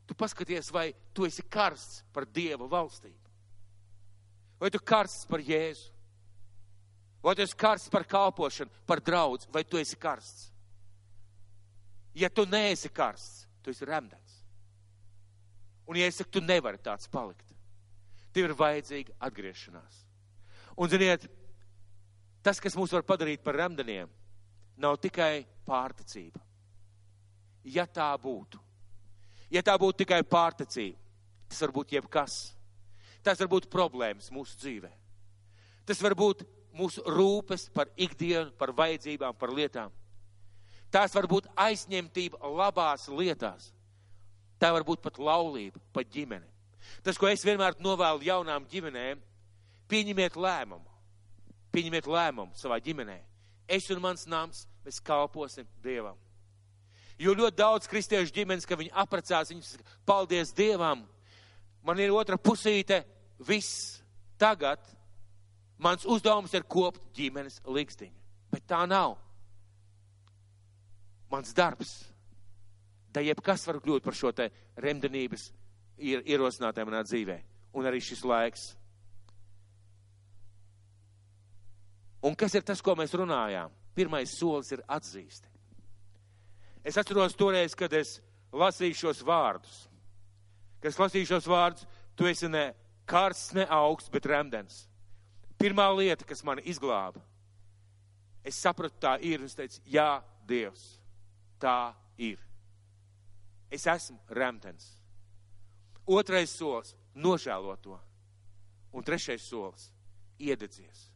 Tu paskaties, vai tu esi karsts par Dieva valstību? Vai tu karsts par Jēzu? Vai tu esi karsts par kalpošanu, par draudz, vai tu esi karsts? Ja tu neesi karsts, tu esi remdens. Un ja es saku, tu nevari tāds palikt, tev ir vajadzīga atgriešanās. Un ziniet, tas, kas mūs var padarīt par remdeniem, nav tikai pārticība. Ja tā būtu, ja tā būtu tikai pārticība, tas var būt jebkas. Tas var būt problēmas mūsu dzīvē. Tas var būt mūsu rūpes par ikdienu, par vajadzībām, par lietām. Tās var būt aizņemtība labās lietās. Tā var būt pat laulība, pat ģimene. Tas, ko es vienmēr novēlu jaunām ģimenēm, pieņemiet lēmumu. Pieņemiet lēmumu savā ģimenē. Es un mans nams, mēs kalposim Dievam. Jo ļoti daudz kristiešu ģimenes, ka viņi aprecās, viņas paldies Dievam. Man ir otra pusīte, viss tagad. Mans uzdevums ir kopt ģimenes likstiņu. Bet tā nav. Mans darbs Da jebkas var kļūt par šo te remdenības ierosinātēm manā dzīvē. Un arī šis laiks. Un kas ir tas, ko mēs runājām? Pirmais solis ir atzīst. Es atceros toreiz, kad es lasīju šos vārdus. Kad es lasīju šos vārdus, tu esi ne karsts, ne augsts, bet remdens. Pirmā lieta, kas mani izglāba, es sapratu, tā ir, un es teicu, jā, Dievs, tā ir. Es esmu remtens. Otrais solis - nožēlot to. Un trešais solis - iededzies.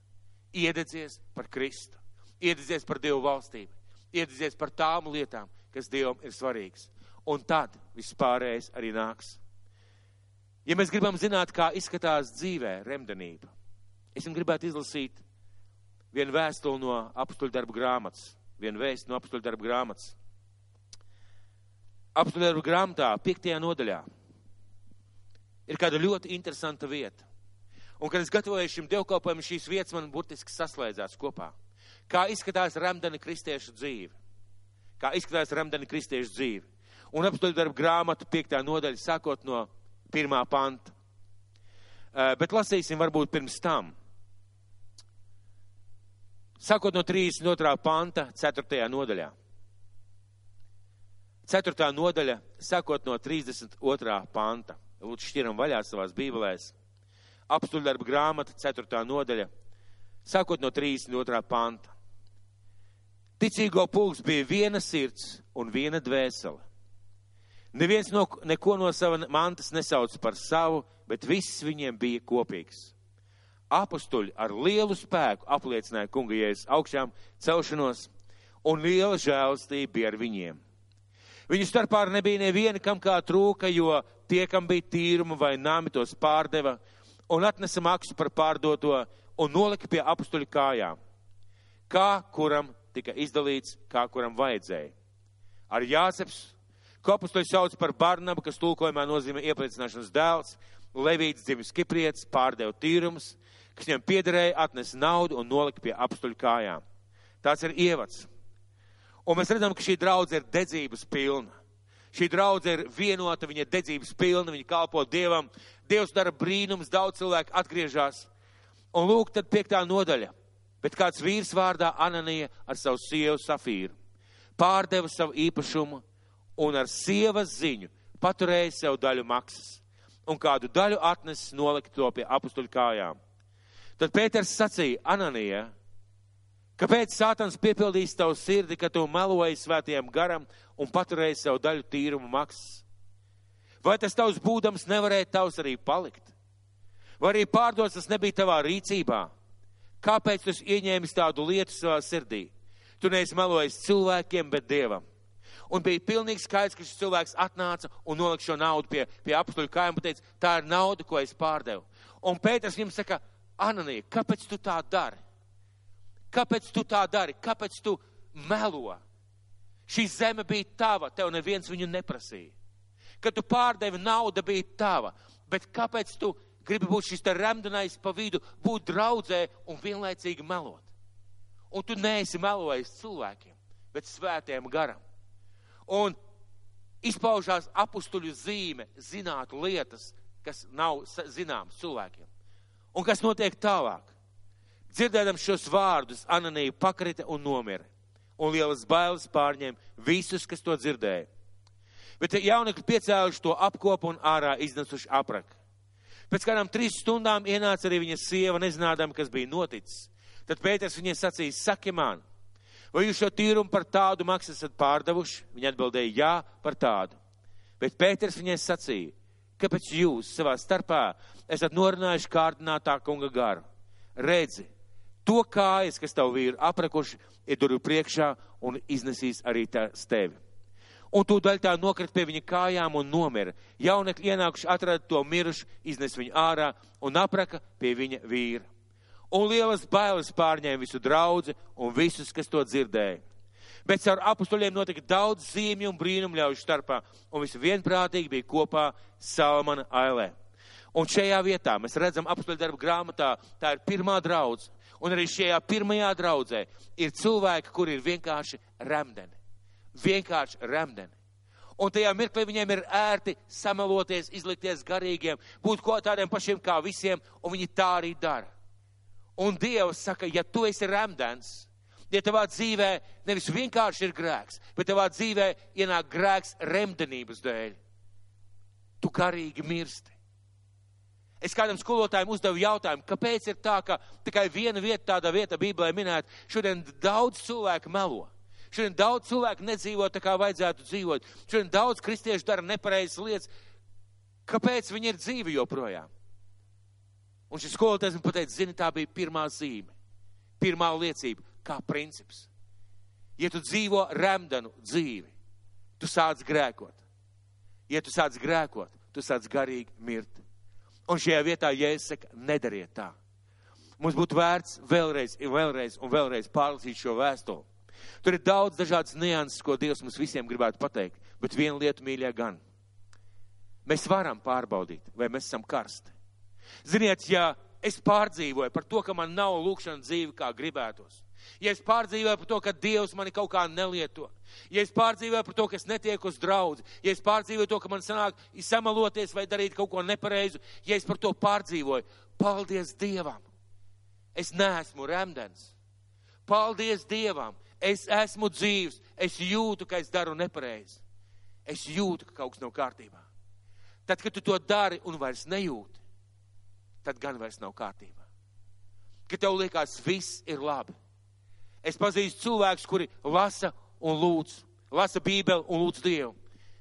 Iededzies par Kristu. Iededzies par Dievu valstību. Iededzies par tām lietām, kas Dievam ir svarīgas. Un tad viss pārējais arī nāks. Ja mēs gribam zināt, kā izskatās dzīvē remdenība, es jums gribētu izlasīt vienu vēstuli no apstuļu darba grāmatas, vienu vēstu no apstuļu darba grāmatas apstudēru grāmatā, piektajā nodaļā, ir kāda ļoti interesanta vieta. Un, kad es gatavoju šim dievkalpojumam, šīs vietas man burtiski saslēdzās kopā. Kā izskatās remdeni kristiešu dzīve? Kā izskatās remdeni kristiešu dzīve? Un apstudēru darbu grāmatu piektā nodaļa, sākot no pirmā panta. Uh, bet lasīsim varbūt pirms tam. Sākot no 32. panta, 4. nodaļā. Ceturtā nodaļa, sakot no 32. panta. Lūdzu, šķiram vaļā savās bībelēs. Apstuļdarba grāmata, ceturtā nodaļa, sakot no 32. panta. Ticīgo pulks bija viena sirds un viena dvēsele. Neviens no, neko no sava mantas nesauc par savu, bet viss viņiem bija kopīgs. Apustuļi ar lielu spēku apliecināja kunga jēzus augšām celšanos, un liela žēlstība bija ar viņiem Viņu starpā nebija neviena, kam kā trūka, jo tie, kam bija tīruma vai nami, tos pārdeva un atnesa maksu par pārdoto un nolika pie apstuļu kājām. Kā kuram tika izdalīts, kā kuram vajadzēja. Ar Jāzeps, ko apstuļu sauc par Barnabu, kas tulkojumā nozīmē iepriecināšanas dēls, Levīts dzimis Kiprietis, pārdeva tīrumus, kas viņam piederēja, atnesa naudu un nolika pie apstuļu kājām. Tāds ir ievads. Un mēs redzam, ka šī draudze ir dedzības pilna. Šī draudze ir vienota, viņa dedzības pilna, viņa kalpo Dievam. Dievs dara brīnums, daudz cilvēku atgriežas. Un lūk, tad piektā nodaļa. Bet kāds vīrs vārdā Ananija ar savu sievu Safīru pārdeva savu īpašumu un ar sievas ziņu paturēja sev daļu maksas. Un kādu daļu atnesis nolikt to pie apustuļu kājām. Tad Pēters sacīja, Ananija, Kāpēc Sātans piepildīs tavu sirdi, ka tu meloji svētiem garam un paturēji sev daļu tīrumu maksas? Vai tas tavs būdams nevarēja tavs arī palikt? Vai arī pārdots tas nebija tavā rīcībā? Kāpēc tu ieņēmis tādu lietu savā sirdī? Tu neesi melojis cilvēkiem, bet Dievam. Un bija pilnīgi skaidrs, ka šis cilvēks atnāca un nolika šo naudu pie, pie apstuļu kājām un teica, tā ir nauda, ko es pārdevu. Un Pēters viņam saka, Ananija, kāpēc tu tā dari? Kāpēc tu tā dari? Kāpēc tu melo? Šī zeme bija tava, tev neviens viņu neprasīja. Kad tu pārdevi nauda bija tava, bet kāpēc tu gribi būt šis te remdenais pa vidu, būt draudzē un vienlaicīgi melot? Un tu neesi melojis cilvēkiem, bet svētiem garam. Un izpaužās apustuļu zīme, zināt lietas, kas nav zināmas cilvēkiem. Un kas notiek tālāk? Dzirdēdam šos vārdus, Ananija pakrita un nomira. Un lielas bailes pārņēma visus, kas to dzirdēja. Bet jaunekļi piecēluši to apkopu un ārā iznesuši apraku. Pēc kādām trīs stundām ienāca arī viņa sieva, nezinādama, kas bija noticis. Tad Pēters viņai sacīja, saki man, vai jūs šo tīrumu par tādu maksu esat pārdevuši? Viņa atbildēja, jā, par tādu. Bet Pēters viņai sacīja, kāpēc jūs savā starpā esat norunājuši kārdinātā kunga garu? Redzi, to kājas, kas tavu vīru aprekuši, ir durvju priekšā un iznesīs arī tās tevi. Un tūdaļ tā nokrit pie viņa kājām un nomira. Jaunekļi ienākuši atrada to mirušu, iznes viņu ārā un apraka pie viņa vīra. Un lielas bailes pārņēma visu draudzi un visus, kas to dzirdēja. Bet caur apstuļiem notika daudz zīmju un brīnumu ļaužu starpā, un visi vienprātīgi bija kopā Salmana ailē. Un šajā vietā mēs redzam apstuļu darbu grāmatā, tā ir pirmā draudz. Un arī šajā pirmajā draudzē ir cilvēki, kuri ir vienkārši remdeni. Vienkārši remdeni. Un tajā mirklī viņiem ir ērti samaloties, izlikties garīgiem, būt ko tādiem pašiem kā visiem, un viņi tā arī dara. Un Dievs saka, ja tu esi remdens, ja tavā dzīvē nevis vienkārši ir grēks, bet tavā dzīvē ienāk grēks remdenības dēļ, tu karīgi mirsti. Es kādam skolotājam uzdevu jautājumu, kāpēc ir tā, ka tikai viena vieta, tāda vieta Bībelē minēta, šodien daudz cilvēku melo. Šodien daudz cilvēku nedzīvo tā, kā vajadzētu dzīvot. Šodien daudz kristiešu dara nepareizas lietas. Kāpēc viņi ir dzīvi joprojām? Un šis skolotājs man pateica, zini, tā bija pirmā zīme, pirmā liecība, kā princips. Ja tu dzīvo remdenu dzīvi, tu sāc grēkot. Ja tu sāc grēkot, tu sāc garīgi mirt. Un šajā vietā Jēzus saka, nedariet tā. Mums būtu vērts vēlreiz, vēlreiz un vēlreiz pārlasīt šo vēstuli. Tur ir daudz dažādas nianses, ko Dievs mums visiem gribētu pateikt, bet viena lieta mīļā gan. Mēs varam pārbaudīt, vai mēs esam karsti. Ziniet, ja es pārdzīvoju par to, ka man nav lūkšana dzīve, kā gribētos, ja es pārdzīvoju par to, ka Dievs mani kaut kā nelieto, ja es pārdzīvoju par to, ka es netieku uz draudzi, ja es pārdzīvoju to, ka man sanāk samaloties vai darīt kaut ko nepareizu, ja es par to pārdzīvoju, paldies Dievam! Es neesmu remdens. Paldies Dievam! Es esmu dzīvs, es jūtu, ka es daru nepareizi. Es jūtu, ka kaut kas nav kārtībā. Tad, kad tu to dari un vairs nejūti, tad gan vairs nav kārtībā. Kad tev liekas, viss ir labi. Es pazīstu cilvēkus, kuri lasa un lūdz, lasa Bībeli un lūdz Dievu,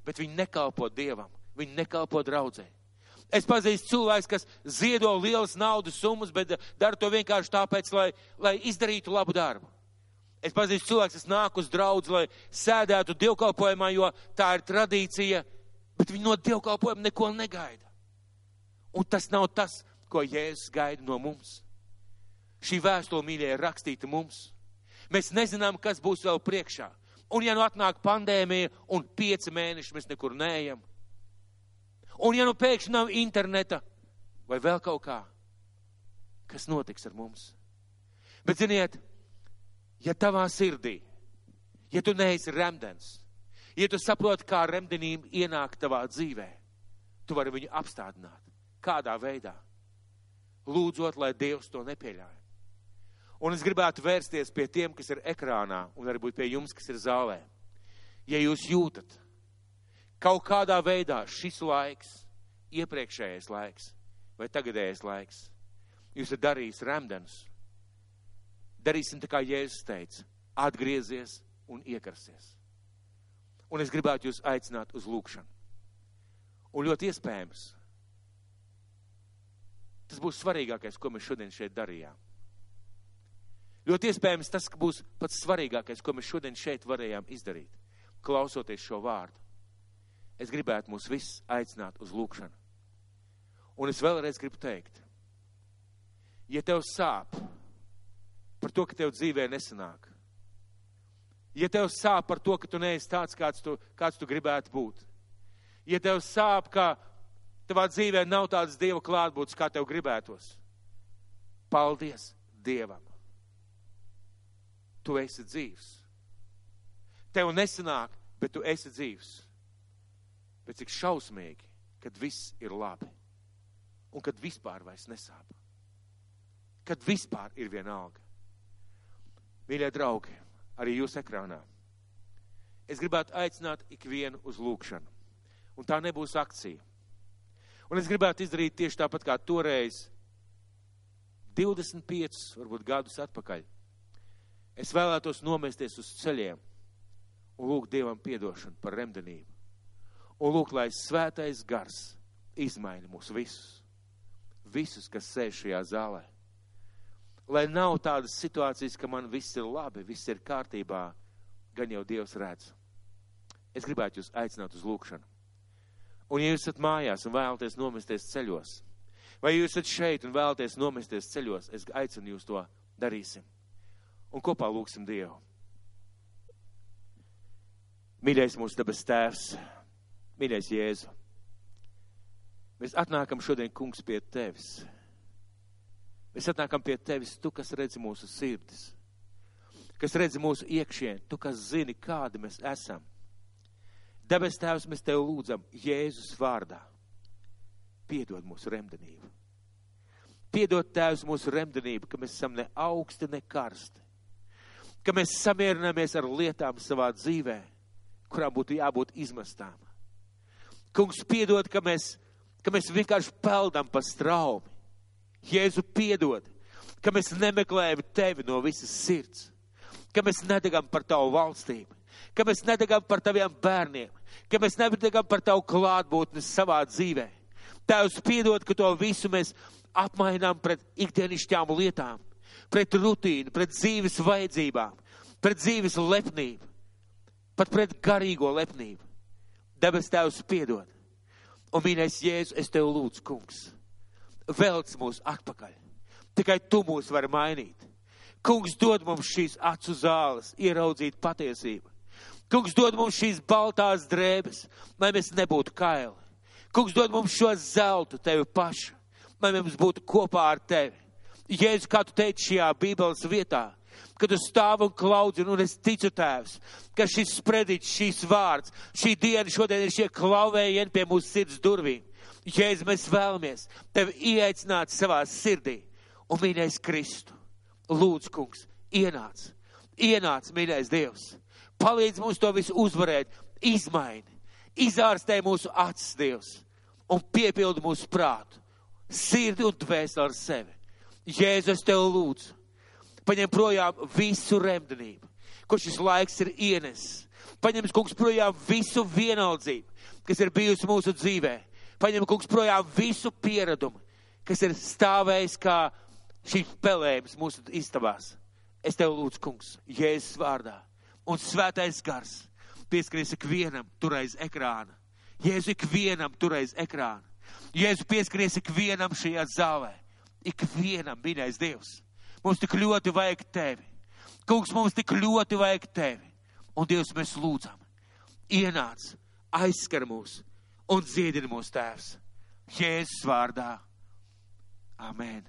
bet viņi nekalpo Dievam, viņi nekalpo draudzē. Es pazīstu cilvēkus, kas ziedo lielas naudas summas, bet dara to vienkārši tāpēc, lai, lai izdarītu labu darbu. Es pazīstu cilvēkus, kas nāk uz draudz, lai sēdētu dievkalpojumā, jo tā ir tradīcija, bet viņi no dievkalpojuma neko negaida. Un tas nav tas, ko Jēzus gaida no mums. Šī vēstule, mīļie, ir rakstīta mums. Mēs nezinām, kas būs vēl priekšā. Un ja nu atnāk pandēmija un pieci mēneši mēs nekur neejam, un ja nu pēkšņi nav interneta vai vēl kaut kā, kas notiks ar mums? Bet ziniet, ja tavā sirdī, ja tu neesi remdens, ja tu saproti, kā remdenība ienāk tavā dzīvē, tu vari viņu apstādināt. Kādā veidā? Lūdzot, lai Dievs to nepieļauj. Un es gribētu vērsties pie tiem, kas ir ekrānā, un varbūt pie jums, kas ir zālē. Ja jūs jūtat, kaut kādā veidā šis laiks, iepriekšējais laiks vai tagadējais laiks, jūs esat darījis remdenus, darīsim tā kā Jēzus teica, atgriezies un iekarsies. Un es gribētu jūs aicināt uz lūkšanu. Un ļoti iespējams, tas būs svarīgākais, ko mēs šodien šeit darījām. Ļoti iespējams tas būs pats svarīgākais, ko mēs šodien šeit varējām izdarīt, klausoties šo vārdu. Es gribētu mūs visus aicināt uz lūkšanu. Un es vēlreiz gribu teikt, ja tev sāp par to, ka tev dzīvē nesanāk, Ja tev sāp par to, ka tu neesi tāds, kāds tu, kāds tu gribētu būt. Ja tev sāp, ka tavā dzīvē nav tādas Dieva klātbūtnes, kā tev gribētos. Paldies Dievam! Tu esi dzīvs. Tev nesanāk, bet tu esi dzīvs. Bet cik šausmīgi, kad viss ir labi un kad vispār vairs nesāp. Kad vispār ir vienalga. Mīļie draugi, arī jūs ekrānā. Es gribētu aicināt ikvienu uz lūkšanu. Un tā nebūs akcija. Un es gribētu izdarīt tieši tāpat kā toreiz, 25, varbūt gadus atpakaļ. Es vēlētos nomesties uz ceļiem un lūgt Dievam piedošanu par remdenību. Un lūgt, lai svētais gars izmaina mūs visus. Visus, kas sēž šajā zālē lai nav tādas situācijas, ka man viss ir labi, viss ir kārtībā, gan jau Dievs redz. Es gribētu jūs aicināt uz lūkšanu. Un, ja jūs esat mājās un vēlaties nomesties ceļos, vai jūs esat šeit un vēlaties nomesties ceļos, es aicinu jūs to darīsim. Un kopā lūksim Dievu. Mīļais mūsu debes tēvs, mīļais Jēzu, mēs atnākam šodien, kungs, pie tevis Mēs atnākam pie tevis, tu, kas redzi mūsu sirdis, kas redzi mūsu iekšienu, tu, kas zini, kādi mēs esam. Debes Tēvs, mēs Tev lūdzam Jēzus vārdā. Piedod mūsu remdenību. Piedod Tēvs mūsu remdenību, ka mēs esam ne augsti, ne karsti. Ka mēs samierināmies ar lietām savā dzīvē, kurām būtu jābūt izmestām. Kungs, piedod, ka mēs, ka mēs vienkārši peldam pa straumi Jēzu piedod, ka mēs nemeklējam tevi no visas sirds, ka mēs nedegam par tavu valstību, ka mēs nedegam par taviem bērniem, ka mēs nedegam par tavu klātbūtni savā dzīvē. Tēvs piedod, ka to visu mēs apmainām pret ikdienišķām lietām, pret rutīnu, pret dzīves vajadzībām, pret dzīves lepnību, pat pret garīgo lepnību. Debes Tēvs piedod. Un mīļais Jēzus, es tev lūdzu, kungs velc mūs atpakaļ. Tikai tu mūs vari mainīt. Kungs dod mums šīs acu zāles, ieraudzīt patiesību. Kungs dod mums šīs baltās drēbes, lai mēs nebūtu kaili. Kungs dod mums šo zeltu tevi pašu, lai mēs būtu kopā ar tevi. Jēzus, kā tu teici šajā Bībeles vietā, kad tu stāv un klaudzi, un es ticu tēvs, ka šis sprediķis, šīs vārds, šī diena šodien ir šie klauvējieni pie mūsu sirds durvīm. Jēzus, mēs vēlamies tevi ieaicināt savā sirdī. Un, mīļais Kristu, lūdzu, kungs, ienāc, ienāc, mīļais Dievs, palīdz mums to visu uzvarēt, izmaini, izārstē mūsu acis, Dievs, un piepildi mūsu prātu, sirdi un dvēseli ar sevi. Jēzus, tev lūdzu, paņem projām visu remdenību, ko šis laiks ir ienesis. Paņem, kungs, projām visu vienaldzību, kas ir bijusi mūsu dzīvēm paņem kungs projām visu pieradumu, kas ir stāvējis kā šīs pelējums mūsu istabās. Es tev lūdzu, kungs, Jēzus vārdā un svētais gars pieskaries ikvienam turais ekrāna. Jēzu ikvienam turais ekrāna. Jēzu pieskaries ikvienam šajā zālē. Ikvienam, mīļais Dievs. Mums tik ļoti vajag tevi. Kungs, mums tik ļoti vajag tevi. Un Dievs, mēs lūdzam, ienāc, aizskar mūs un dziedini mūsu tēvs. Jēzus vārdā. Amen.